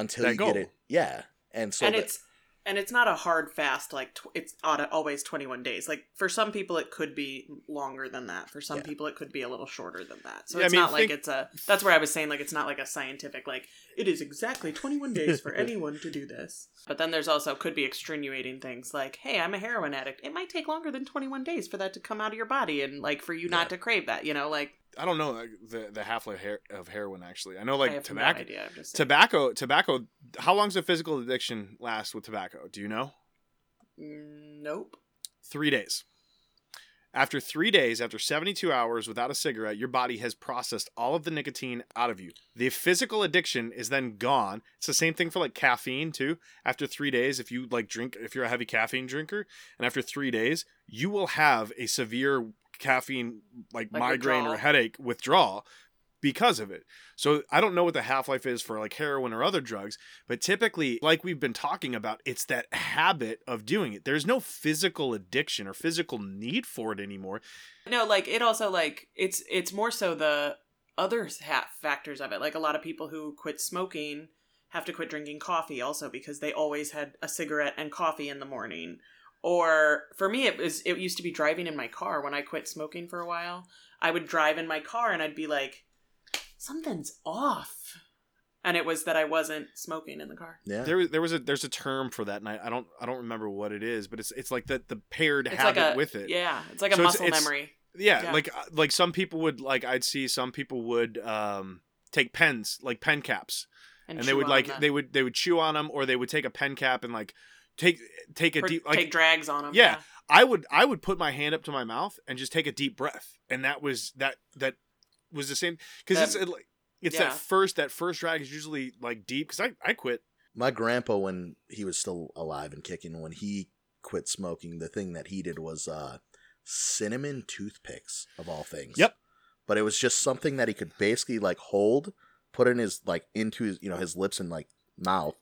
until That you goal. get it. Yeah, and so and that- it's and it's not a hard fast like tw- it's always 21 days like for some people it could be longer than that for some Yeah. people it could be a little shorter than that so Yeah, I it's mean, not like it's a that's where i was saying like it's not like a scientific like it is exactly 21 days for *laughs* anyone to do this but then there's also could be extenuating things like hey i'm a heroin addict it might take longer than 21 days for that to come out of your body and like for you Yeah. not to crave that you know like I don't know the the half life of heroin. Actually, I know like have tobacco. no idea i'm just. Tobacco, tobacco. How long does a physical addiction last with tobacco? Do you know? Mm, nope Three days. After three days, after 72 hours without a cigarette, your body has processed all of the nicotine out of you. The physical addiction is then gone. It's the same thing for like caffeine too. After three days, if you like drink, if you're a heavy caffeine drinker, and after three days, you will have a severe caffeine like, Like migraine or headache withdrawal because of it. So I don't know what the half life is for like heroin or other drugs, but typically, like we've been talking about, it's that habit of doing it. There's no physical addiction or physical need for it anymore. No, like it also like it's it's more so the other half factors of it. Like a lot of people who quit smoking have to quit drinking coffee also because they always had a cigarette and coffee in the morning. Or for me, it was it used to be driving in my car when I quit smoking for a while. I would drive in my car and I'd be like, something's off, and it was that I wasn't smoking in the car. yeah. There, there was a there's a term for that, and I, I don't I don't remember what it is, but it's it's like the the paired It's habit like a with it. yeah, it's like a So it's- muscle it's- memory. Yeah, Yeah. like uh, like some people would like I'd see some people would um take pens like pen caps and, they would like them. they would they would chew on them or they would take a pen cap and like take take a Or deep like take drags on them. Yeah. I would I would put my hand up to my mouth and just take a deep breath, and that was that that was the same because it's That- it, like it's yeah. that first that first drag is usually like deep because I I quit My grandpa, when he was still alive and kicking, when he quit smoking, the thing that he did was uh, cinnamon toothpicks of all things. Yep. But it was just something that he could basically like hold, put in his like into his you know his lips and like mouth,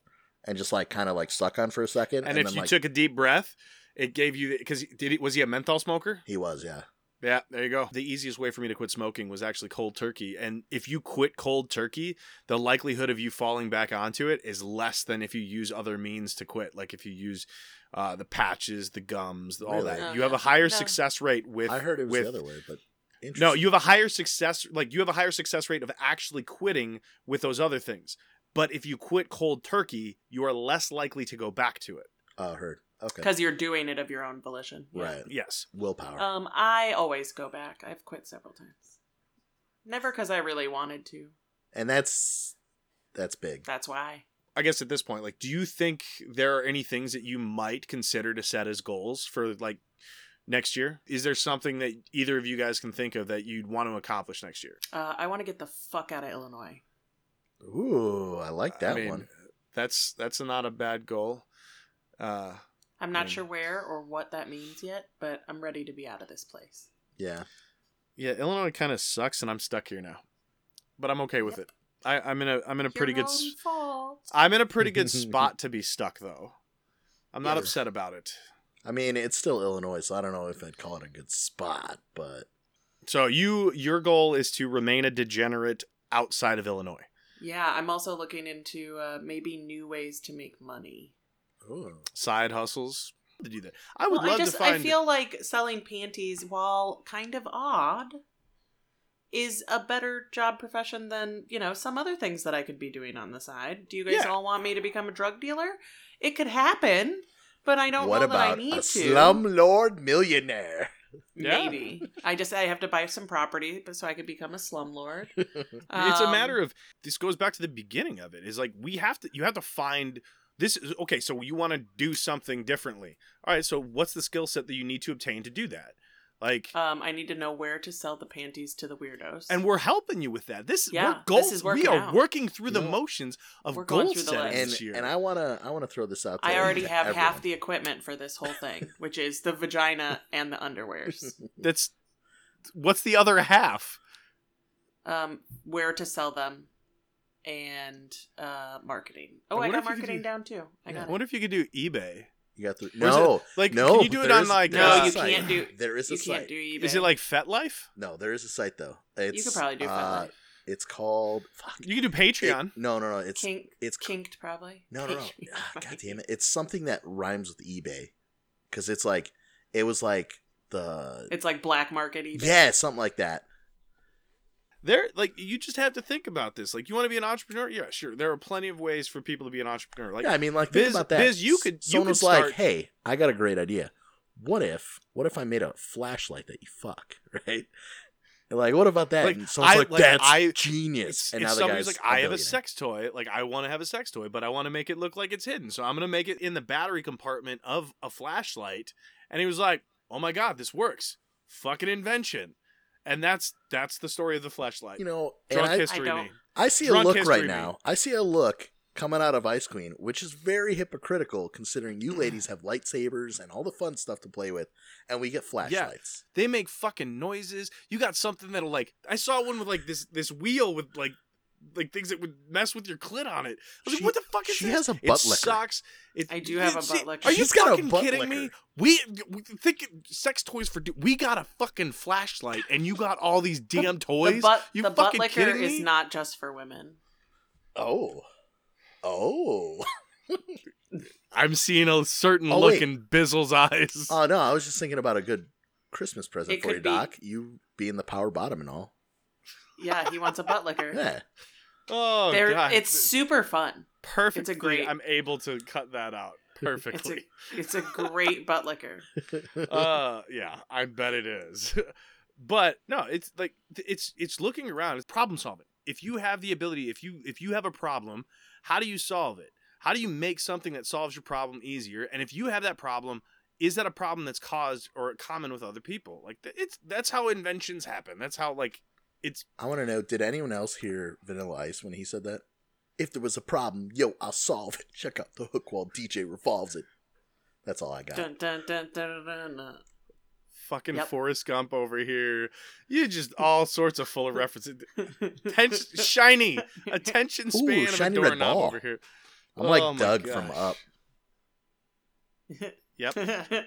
and just like kind of like suck on for a second. and, if then, you like, took a deep breath it gave you because did he was he a menthol smoker? He was, yeah. Yeah, there you go. The easiest way for me to quit smoking was actually cold turkey. And if you quit cold turkey, the likelihood of you falling back onto it is less than if you use other means to quit. Like if you use uh, the patches, the gums, all Really? that. Oh, you have a higher No. success rate with. I heard it was with, the other way, but No, you have a higher success. Like you have a higher success rate of actually quitting with those other things. But if you quit cold turkey, you are less likely to go back to it. Oh, heard. Okay. Because you're doing it of your own volition. Yeah. Right. Yes. Willpower. Um, I always go back. I've quit several times. Never because I really wanted to. and that's that's big. That's why. I guess at this point, like, do you think there are any things that you might consider to set as goals for like next year? Is there something that either of you guys can think of that you'd want to accomplish next year? Uh, I want to get the fuck out of Illinois. Ooh, I like that I mean, one. That's that's not a bad goal. Uh, I'm not Mm. sure where or what that means yet, but I'm ready to be out of this place. Yeah. yeah, Illinois kind of sucks, and I'm stuck here now, but I'm okay with it. I, I'm in a I'm in a pretty good. own fault. I'm in a pretty good *laughs* spot to be stuck though. I'm not Yeah. upset about it. I mean, it's still Illinois, so I don't know if I'd call it a good spot, but So you your goal is to remain a degenerate outside of Illinois. Yeah, I'm also looking into uh, maybe new ways to make money. ooh. Side hustles to do that. I would Well, love I just to find. I feel like selling panties, while kind of odd, is a better job profession than you know some other things that I could be doing on the side. Do you guys Yeah. all want me to become a drug dealer? It could happen, but I don't what know that I need a to. slumlord millionaire? *laughs* Yeah. Maybe I just I have to buy some property, but so I could become a slumlord. *laughs* it's a Um, matter of this goes back to the beginning of it. Is like we have to you have to find this is okay. So you want to do something differently. All right. So what's the skill set that you need to obtain to do that? Like, Um, I need to know where to sell the panties to the weirdos. and we're helping you with that. This Yeah, we're this goals. is we are out. working through the You know, motions of we're going goal through the setting list. and this year. and I wanna I wanna throw this out. To I already have half the equipment for this whole thing, *laughs* which is the vagina and the underwears. *laughs* That's what's the other half? um, where to sell them, and uh, marketing. Oh, I I, got if you could marketing do- down too. I Yeah. got I it. wonder if you could do eBay. You got the Or is no Like, no. can you do it on is- like? No, uh, you site. can't do- There is a You site. can't do eBay. Is it like FetLife? No, there is a site though. It's, you could probably do uh, FetLife. It's called. Fuck. You can do It- Patreon. no, no, no. It's Kink, it's kinked probably. no, no, no. Ah, God damn it! It's something that rhymes with eBay, because it's like it was like the It's like black market eBay. yeah, something like that. There like you just have to think about this. Like you want to be an entrepreneur? Yeah sure. There are plenty of ways for people to be an entrepreneur. Like yeah, I mean, like think Biz- about that. Biz, you could- you could was like, start- "Hey, I got a great idea. What if, what if I made a flashlight that you fuck, *laughs* right? And like, what about that? Like, and someone's I- like, like, "That's I- genius." it's, and now the somebody's guy's like i have a sex toy. Like i want to have a sex toy but i want to make it look like it's hidden. So i'm going to make it in the battery compartment of a flashlight. And he was like oh my god this works. Fucking invention and that's that's the story of the flashlight You know, drunk I, history don't- me I see a look right me. now. I see a look coming out of Ice Queen, which is very hypocritical considering you ladies have lightsabers and all the fun stuff to play with, and we get flashlights. Yeah, they make fucking noises you got something that'll like i saw one with like this this wheel with like like things that would mess with your clit on it. I was She- like, "What the fuck is she this?" has a it butt licker. sucks. It, I do have a see, butt licker. Are you She's got a fucking butt kidding me? We, we think sex toys for we got a fucking flashlight, and you got all these damn toys. The butt, you the butt licker is not just for women. Oh, oh, I'm seeing a certain Oh, look wait. in Bizzle's eyes. oh no! I was just thinking about a good Christmas present It for you, could be- Doc. You being the power bottom and all. Yeah, he wants a butt licker. Yeah, oh They're- god, it's super fun. perfect. it's a great- I'm able to cut that out *laughs* It's a perfectly. it's a great butt licker. *laughs* uh yeah i bet it is *laughs* but no it's like it's it's looking around it's problem solving if you have the ability if you if you have a problem how do you solve it how do you make something that solves your problem easier and if you have that problem is that a problem that's caused or common with other people like it's that's how inventions happen that's how like it's I want to know: Did anyone else hear Vanilla Ice when he said that? If there was a problem, yo, I'll solve it. Check out the hook while DJ revolves it. That's all I got. Dun, dun, dun, dun, dun, dun. fucking Yep. Forrest Gump over here. You just *laughs* all sorts of full of references. *laughs* Attention, shiny attention span Ooh, of a shiny red doorknob ball. over here. I'm like Oh my Dug from. Up. Yep. *laughs*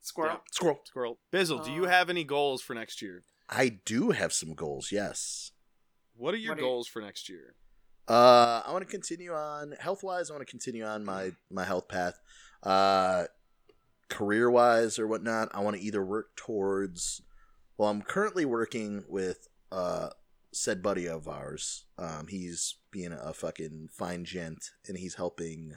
Squirrel. Squirrel. Squirrel. Bizzle, do you Oh. have any goals for next year? I do have some goals. Yes. What are your What are you- goals for next year? Uh, I want to continue on health wise. I want to continue on my my health path. Uh, career wise or whatnot, I want to either work towards. Well, I'm currently working with uh said buddy of ours. Um, he's being a fucking fine gent, and he's helping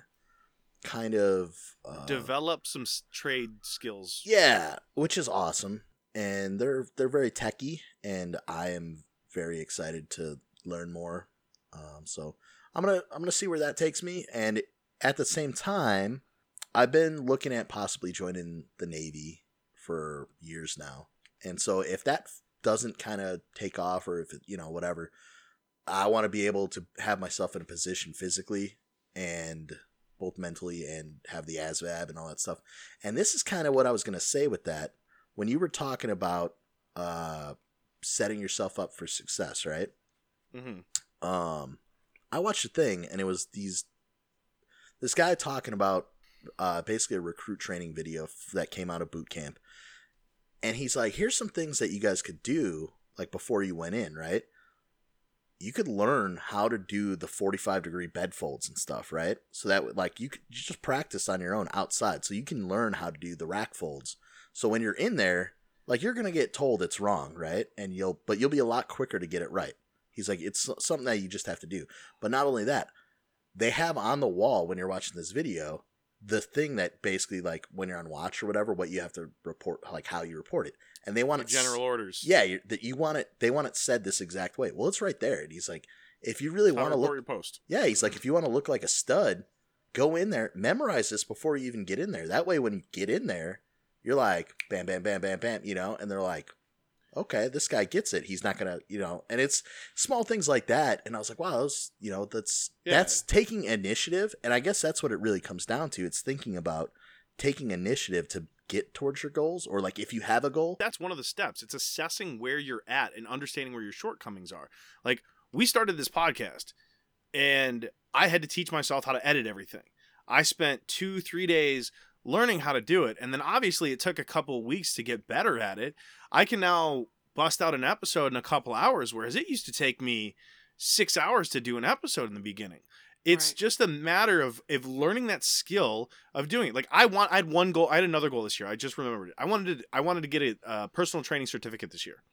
kind of uh, Develop some trade skills. Yeah, which is awesome, and they're they're very techy, and I am very excited to learn more. Um, so I'm gonna I'm gonna see where that takes me, and at the same time, I've been looking at possibly joining the Navy for years now, and so if that doesn't kind of take off, or if it, you know whatever, I want to be able to have myself in a position physically and both mentally and have the ASVAB and all that stuff. And this is kind of what I was going to say with that. When you were talking about uh, setting yourself up for success, right? Mm-hmm. Um, I watched a thing, and it was these this guy talking about uh, basically a recruit training video f- that came out of boot camp, and he's like, "Here's some things that you guys could do like before you went in, right? You could learn how to do the 45 degree bed folds and stuff, right? So that would like you could you just practice on your own outside, so you can learn how to do the rack folds. So when you're in there, like you're gonna get told it's wrong, right? And you'll but you'll be a lot quicker to get it right. He's like, it's something that you just have to do. But not only that, they have on the wall when you're watching this video the thing that basically like when you're on watch or whatever, what you have to report, like how you report it, and they want it s- General orders. Yeah, you that you want it. They want it said this exact way. Well, it's right there. And he's like, if you really want to look, your post. yeah, he's like, if you want to look like a stud, go in there, memorize this before you even get in there. That way, when you get in there, you're like, bam, bam, bam, bam, bam, you know, and they're like, okay, this guy gets it. He's not gonna, you know, and it's small things like that. And I was like, wow, that's, you know, that's Yeah. that's taking initiative, and I guess that's what it really comes down to. It's thinking about taking initiative to get towards your goals, or like if you have a goal, That's one of the steps. It's assessing where you're at and understanding where your shortcomings are. Like we started this podcast and I had to teach myself how to edit everything. I spent two, three days learning how to do it. And then obviously it took a couple weeks to get better at it. I can now bust out an episode in a couple hours, whereas it used to take me six hours to do an episode in the beginning. It's Right. just a matter of of learning that skill of doing it. Like I want, I had one goal. I had another goal this year. I just remembered it. I wanted to, I wanted to get a uh, personal training certificate this year.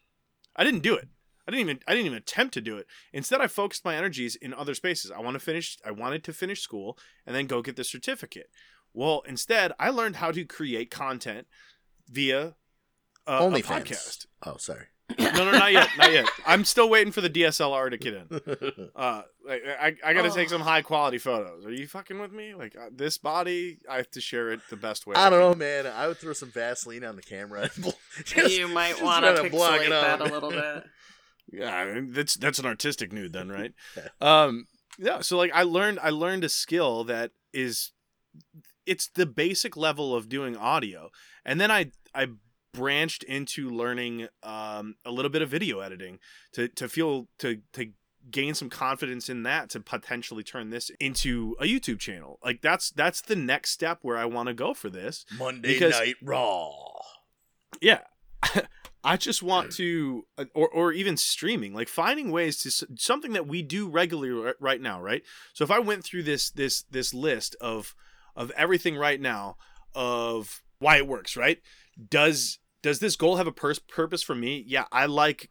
I didn't do it. I didn't even, I didn't even attempt to do it. Instead, I focused my energies in other spaces. I want to finish. I wanted to finish school and then go get the certificate. Well, instead, I learned how to create content via uh, a OnlyFans. podcast. Oh, sorry. No, no, not yet, *laughs* not yet. I'm still waiting for the DSLR to get in. Uh, like, I, I got to take Oh. some high quality photos. Are you fucking with me? Like uh, this body, I have to share it the best way. I don't can. know, man. I would throw some Vaseline on the camera. *laughs* Just- you might want to block pixelate it that a little bit. *laughs* Yeah, I mean, that's that's an artistic nude then, right? Yeah. um, yeah. So like, I learned I learned a skill that is, it's the basic level of doing audio, and then I I branched into learning um a little bit of video editing to to feel to to gain some confidence in that to potentially turn this into a YouTube channel. Like that's that's the next step where I want to go for this. Monday Because- Night Raw. Yeah. *laughs* I just want to, or, or even streaming, like finding ways to something that we do regularly right now, right? So if I went through this this this list of of everything right now of why it works, right? Does does this goal have a pers- purpose for me? Yeah, I like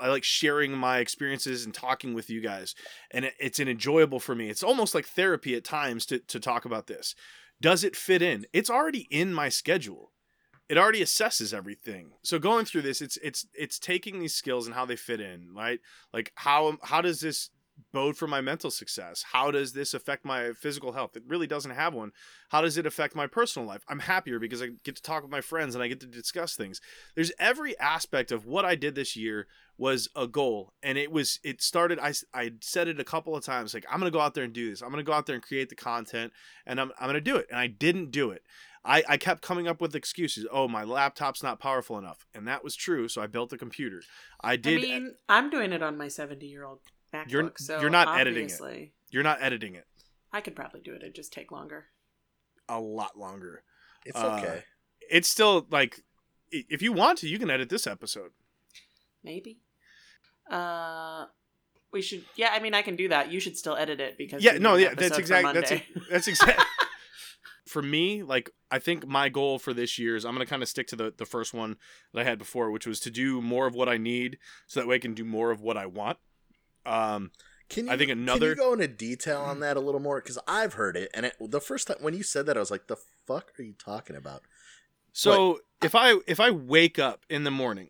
I like sharing my experiences and talking with you guys, and it, it's an enjoyable for me. It's almost like therapy at times to to talk about this. Does it fit in? It's already in my schedule it already assesses everything so going through this it's it's it's taking these skills and how they fit in right like how how does this bode for my mental success how does this affect my physical health it really doesn't have one how does it affect my personal life i'm happier because i get to talk with my friends and i get to discuss things there's every aspect of what i did this year was a goal and it was it started i i said it a couple of times like i'm gonna go out there and do this i'm gonna go out there and create the content and i'm, I'm gonna do it and i didn't do it I, I kept coming up with excuses. Oh, my laptop's not powerful enough. And that was true. So I built a computer. I did. I mean, I'm doing it on my 70 year old MacBook. You're- so you're not editing it. you're not editing it I could probably do it. It'd just take longer. a lot longer. It's Uh, okay. it's still like if you want to, you can edit this episode. Maybe. Uh, we should. Yeah, I mean, I can do that. You should still edit it because Yeah, no, yeah, that's exactly. that's Monday. That's exactly *laughs* *laughs* for me. Like I think my goal for this year is I'm gonna kind of stick to the the first one that I had before, which was to do more of what I need, so that way I can do more of what I want. Um, Can you, I think another. Can you go into detail on that a little more? Because I've heard it, and it, the first time when you said that, I was like, "The fuck are you talking about?" So if I if I wake up in the morning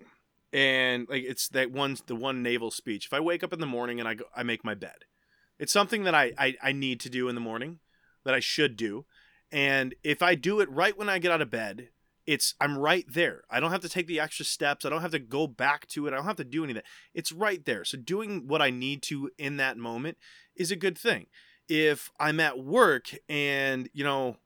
and like it's that one the one naval speech. If I wake up in the morning and I go, I make my bed, it's something that I, I I need to do in the morning that I should do, and if I do it right when I get out of bed, it's I'm right there. I don't have to take the extra steps. I don't have to go back to it. I don't have to do anything. It's right there. So doing what I need to in that moment is a good thing. If I'm at work and you know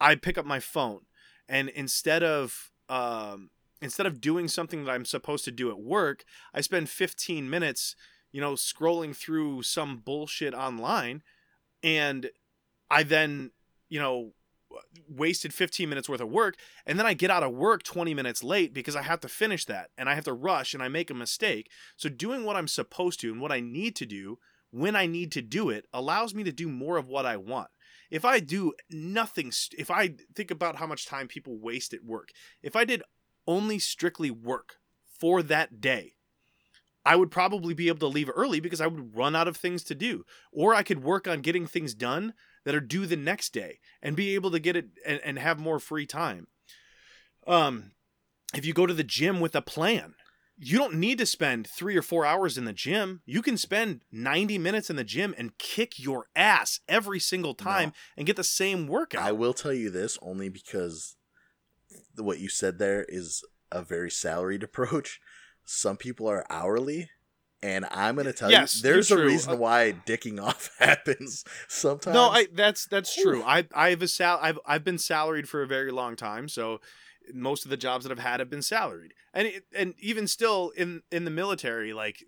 I pick up my phone and instead of um, instead of doing something that I'm supposed to do at work, I spend 15 minutes, you know, scrolling through some bullshit online, and I then, you know, wasted 15 minutes worth of work, and then I get out of work 20 minutes late because I have to finish that, and I have to rush, and I make a mistake. So doing what I'm supposed to and what I need to do when I need to do it allows me to do more of what I want if I do nothing, if I think about how much time people waste at work, if I did only strictly work for that day, I would probably be able to leave early because I would run out of things to do. Or I could work on getting things done that are due the next day and be able to get it and, and have more free time. Um, if you go to the gym with a plan, you don't need to spend three or four hours in the gym. You can spend 90 minutes in the gym and kick your ass every single time No. and get the same workout. I will tell you this only because what you said there is a very salaried *laughs* approach. Some people are hourly, and I'm going to tell Yes, you there's a reason Uh, why dicking *laughs* off happens sometimes. no, I that's that's true. I I've a sal- I've I've been salaried for a very long time, so most of the jobs that I've had have been salaried. And it, and even still in in the military like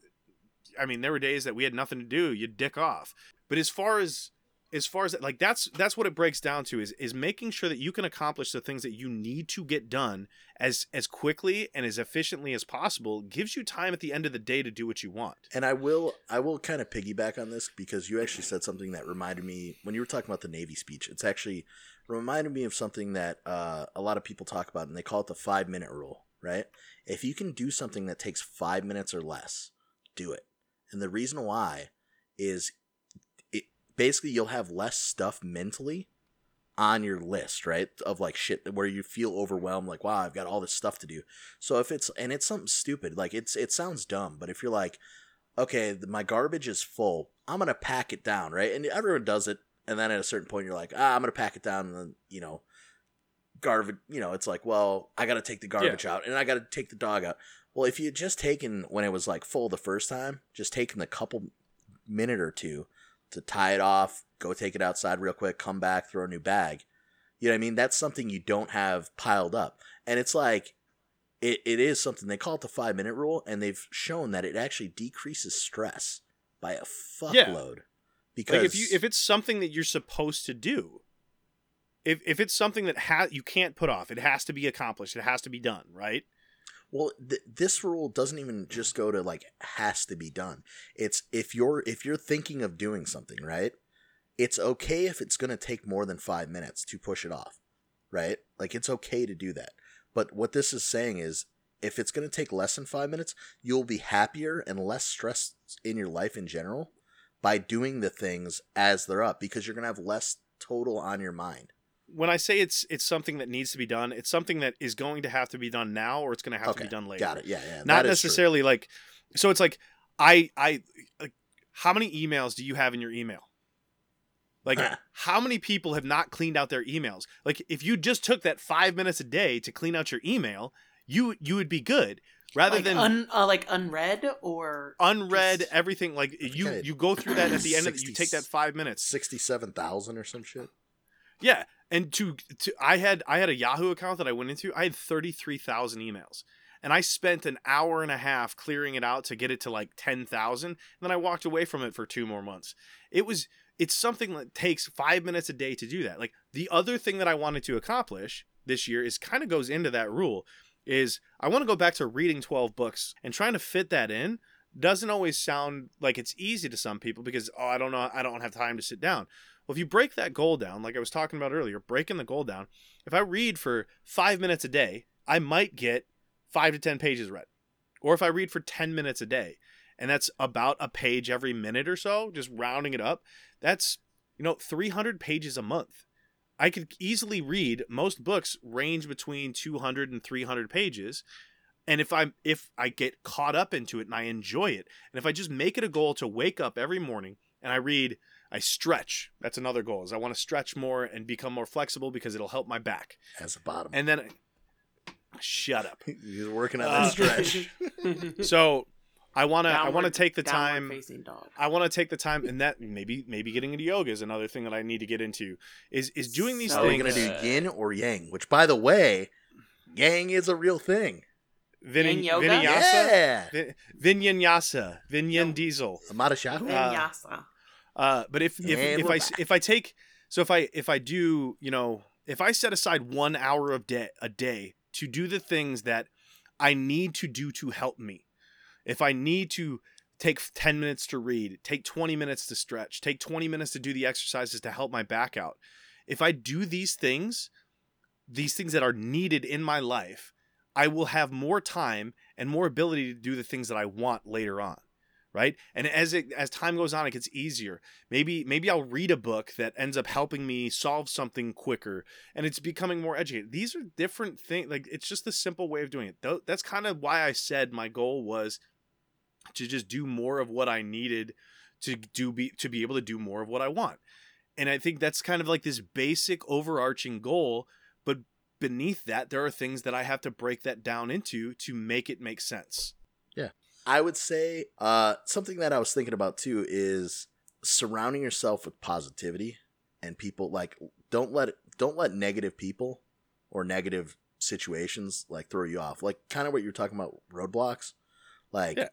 I mean there were days that we had nothing to do, you'd dick off. But as far as as far as like that's that's what it breaks down to is is making sure that you can accomplish the things that you need to get done as as quickly and as efficiently as possible gives you time at the end of the day to do what you want. And I will I will kind of piggyback on this because you actually said something that reminded me when you were talking about the Navy speech. It's actually reminded me of something that uh, a lot of people talk about, and they call it the five minute rule. Right? If you can do something that takes five minutes or less, do it. And the reason why is basically you'll have less stuff mentally on your list, right? Of like shit where you feel overwhelmed, like, wow, I've got all this stuff to do. So if it's and it's something stupid, like it's it sounds dumb, but if you're like, okay, my garbage is full, I'm gonna pack it down, right? And everyone does it, and then at a certain point, you're like, ah, I'm gonna pack it down, and then you know, garbage, you know, it's like, well, I gotta take the garbage out, and I gotta take the dog out. Well, if you had just taken when it was like full the first time, just taken the couple minute or two to tie it off, go take it outside real quick, come back, throw a new bag. You know what I mean? That's something you don't have piled up. And it's like it, it is something they call it the five minute rule, and they've shown that it actually decreases stress by a Yeah. fuckload. Because like if you if it's something that you're supposed to do if if it's something that ha- you can't put off it has to be accomplished it has to be done right Well, th- this rule doesn't even just go to like has to be done. It's if you're if you're thinking of doing something, right? It's okay if it's going to take more than 5 minutes to push it off, right? Like it's okay to do that. But what this is saying is if it's going to take less than 5 minutes, you'll be happier and less stressed in your life in general by doing the things as they're up because you're going to have less total on your mind. When i say it's it's something that needs to be done it's something that is going to have to be done now or it's going to have to be done later Got it. Yeah, yeah. not that is true. necessarily like so it's like i i like how many emails do you have in your email like *laughs* how many people have not cleaned out their emails like if you just took that five minutes a day to clean out your email you you would be good rather like than un, uh, like unread or unread just- everything like you Okay. you go through that at the end of 60 you take that five minutes 67,000 or some shit. yeah and to, to i had i had a yahoo account that i went into i had 33000 emails and i spent an hour and a half clearing it out to get it to like 10000 and then i walked away from it for two more months it was it's something that takes five minutes a day to do that. Like the other thing that I wanted to accomplish this year is kind of goes into that rule is I want to go back to reading 12 books and trying to fit that in doesn't always sound like it's easy to some people because oh I don't know I don't have time to sit down. Well, if you break that goal down, like I was talking about earlier, breaking the goal down, if I read for 5 minutes a day, I might get 5 to 10 pages read. Or if I read for 10 minutes a day, and that's about a page every minute or so, just rounding it up, that's you know 300 pages a month. I could easily read most books range between 200 and 300 pages and if i if i get caught up into it and i enjoy it and if i just make it a goal to wake up every morning and i read i stretch that's another goal is i want to stretch more and become more flexible because it'll help my back As a bottom. and then shut up *laughs* He's working on Uh, that stretch. *laughs* so i want to i want to take the time facing dog. I want to take the time, and that maybe maybe getting into yoga is another thing that I need to get into. Is is doing these So Are we gonna do yin or yang? Which, by the way, yang is a real thing. Vin- Yin yoga? Vinyasa, Yeah. Vin- Vinyasa, Vinyan Diesel. Madashahu. Uh, Vinyasa. Uh, Uh, but if if, And if I back. if I take so if I if I do you know if I set aside one hour of day a day to do the things that I need to do to help me, if I need to take 10 minutes to read, take 20 minutes to stretch, take 20 minutes to do the exercises to help my back out. If I do these things, these things that are needed in my life, I will have more time and more ability to do the things that I want later on. Right? And as it as time goes on, it gets easier. Maybe maybe I'll read a book that ends up helping me solve something quicker and it's becoming more educated. These are different things. Like it's just the simple way of doing it. That's kind of why I said my goal was to just do more of what I needed to do be to be able to do more of what I want. And I think that's kind of like this basic overarching goal, but beneath that there are things that I have to break that down into to make it make sense. I would say uh, something that I was thinking about too is surrounding yourself with positivity and people like don't let don't let negative people or negative situations like throw you off. Like kind of what you're talking about roadblocks. Like Yeah.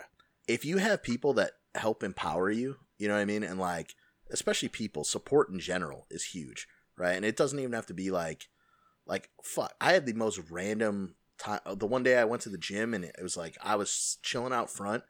if you have people that help empower you, you know what I mean, and like especially people support in general is huge, right? And it doesn't even have to be like like fuck. I had the most random time. Uh, the one day I went to the gym and it was like I was chilling out front,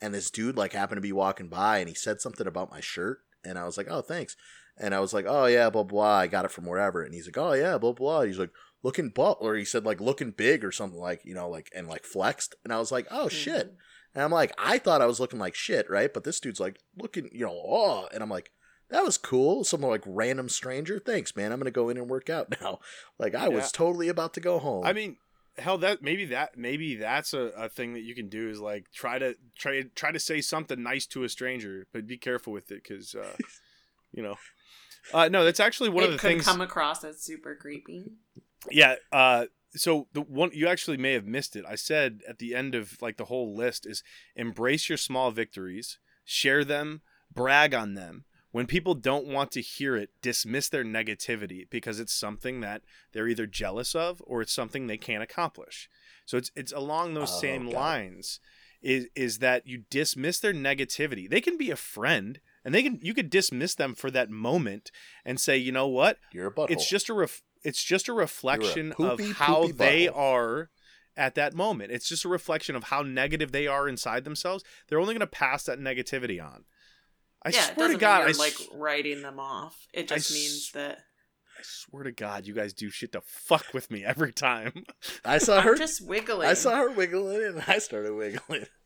and this dude like happened to be walking by and he said something about my shirt, and I was like, oh thanks, and I was like, oh yeah, blah blah. I got it from wherever, and he's like, oh yeah, blah blah. He's like looking butt, or he said like looking big or something like you know like and like flexed, and I was like, oh shit. Mm-hmm. And I'm like, I thought I was looking like shit, right? But this dude's like looking, you know, oh, and I'm like, that was cool. Some like random stranger. Thanks, man. I'm gonna go in and work out *laughs* now. Like I Yeah. was totally about to go home. I mean, hell, that maybe that maybe that's a, a thing that you can do is like try to try try to say something nice to a stranger, but be careful with it because uh, *laughs* you know. Uh, no, that's actually one it of the could things. come across as super creepy. Yeah. Uh, so the one you actually may have missed it. I said at the end of like the whole list is embrace your small victories, share them, brag on them. When people don't want to hear it, dismiss their negativity because it's something that they're either jealous of or it's something they can't accomplish. So it's it's along those Oh, same lines. Is is that you dismiss their negativity? They can be a friend, and they can you could dismiss them for that moment and say, you know what, You're a butthole. it's just a ref- it's just a reflection poopy, of how they butthole. are at that moment. It's just a reflection of how negative they are inside themselves. They're only going to pass that negativity on. I yeah, it swear to God, mean I, you're like s- writing them off. It I just means s- that I swear to God, you guys do shit to fuck with me every time. *laughs* I saw I'm her. just wiggling. I saw her wiggling, and I started wiggling. *laughs*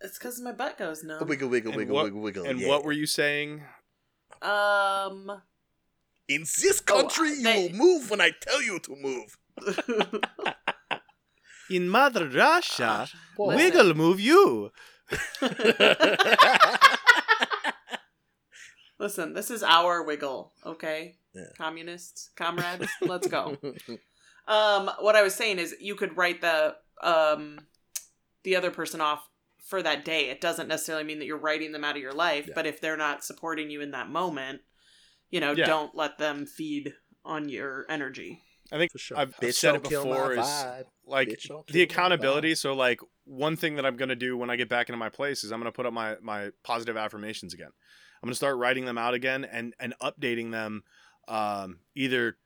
It's because my butt goes numb. Wiggle, wiggle, And wiggle, what- wiggle, wiggle. and yeah. what were you saying? Um. In this Oh, country, you will move when I tell you to move. *laughs* In Mother Russia, Whoa. Listen. wiggle move you. Listen, this is our wiggle, okay? Yeah. Communists, comrades, let's go. *laughs* Um, what I was saying is you could write the um the other person off for that day. It doesn't necessarily mean that you're writing them out of your life, Yeah. but if they're not supporting you in that moment, you know, Yeah. don't let them feed on your energy. I think sure. I've, I've said it don't kill my before. Is like the accountability. So like one thing that I'm gonna do when I get back into my place is I'm gonna put up my my positive affirmations again. I'm gonna start writing them out again and and updating them. Um, either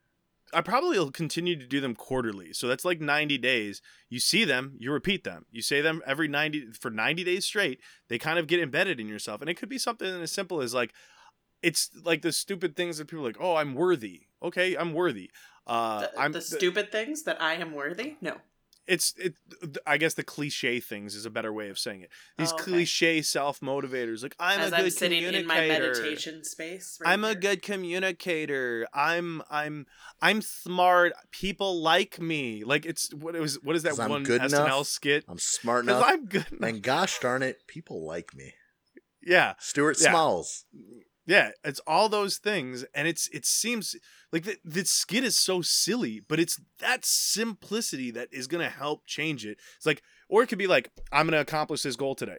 I probably will continue to do them quarterly. So that's like 90 days. You see them, you repeat them. You say them every 90 for 90 days straight. They kind of get embedded in yourself. And it could be something as simple as like it's like the stupid things that people are like, "Oh, I'm worthy." Okay, I'm worthy. Uh the, I'm the stupid things that I am worthy? No. It's it i guess the cliche things is a better way of saying it these Oh, okay. cliche self-motivators like i'm As a good I'm sitting in my meditation space. right i'm a good communicator i'm i'm i'm smart people like me like it's what it was what is that 'Cause I'm one good snl enough. skit I'm smart enough. i'm good enough. and gosh darn it, people like me. *laughs* yeah Stuart Yeah. Smalls. Yeah, it's all those things, and it's it seems like the, the skit is so silly, but it's that simplicity that is gonna help change it. It's like, or it could be like, I'm gonna accomplish this goal today,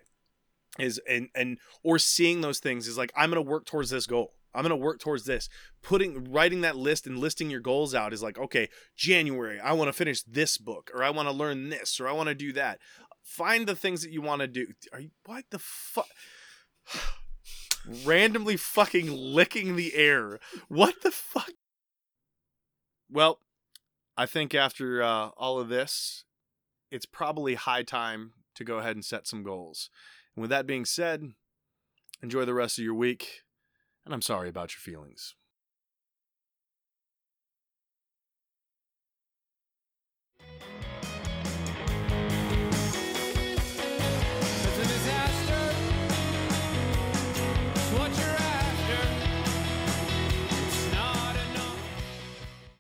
is and and or seeing those things is like, I'm gonna work towards this goal. I'm gonna work towards this. Putting writing that list and listing your goals out is like, okay, January, I want to finish this book, or I want to learn this, or I want to do that. Find the things that you want to do. Are you what the fuck? Randomly fucking licking the air. What the fuck? Well, I think after uh, all of this, it's probably high time to go ahead and set some goals. And with that being said, enjoy the rest of your week, and I'm sorry about your feelings.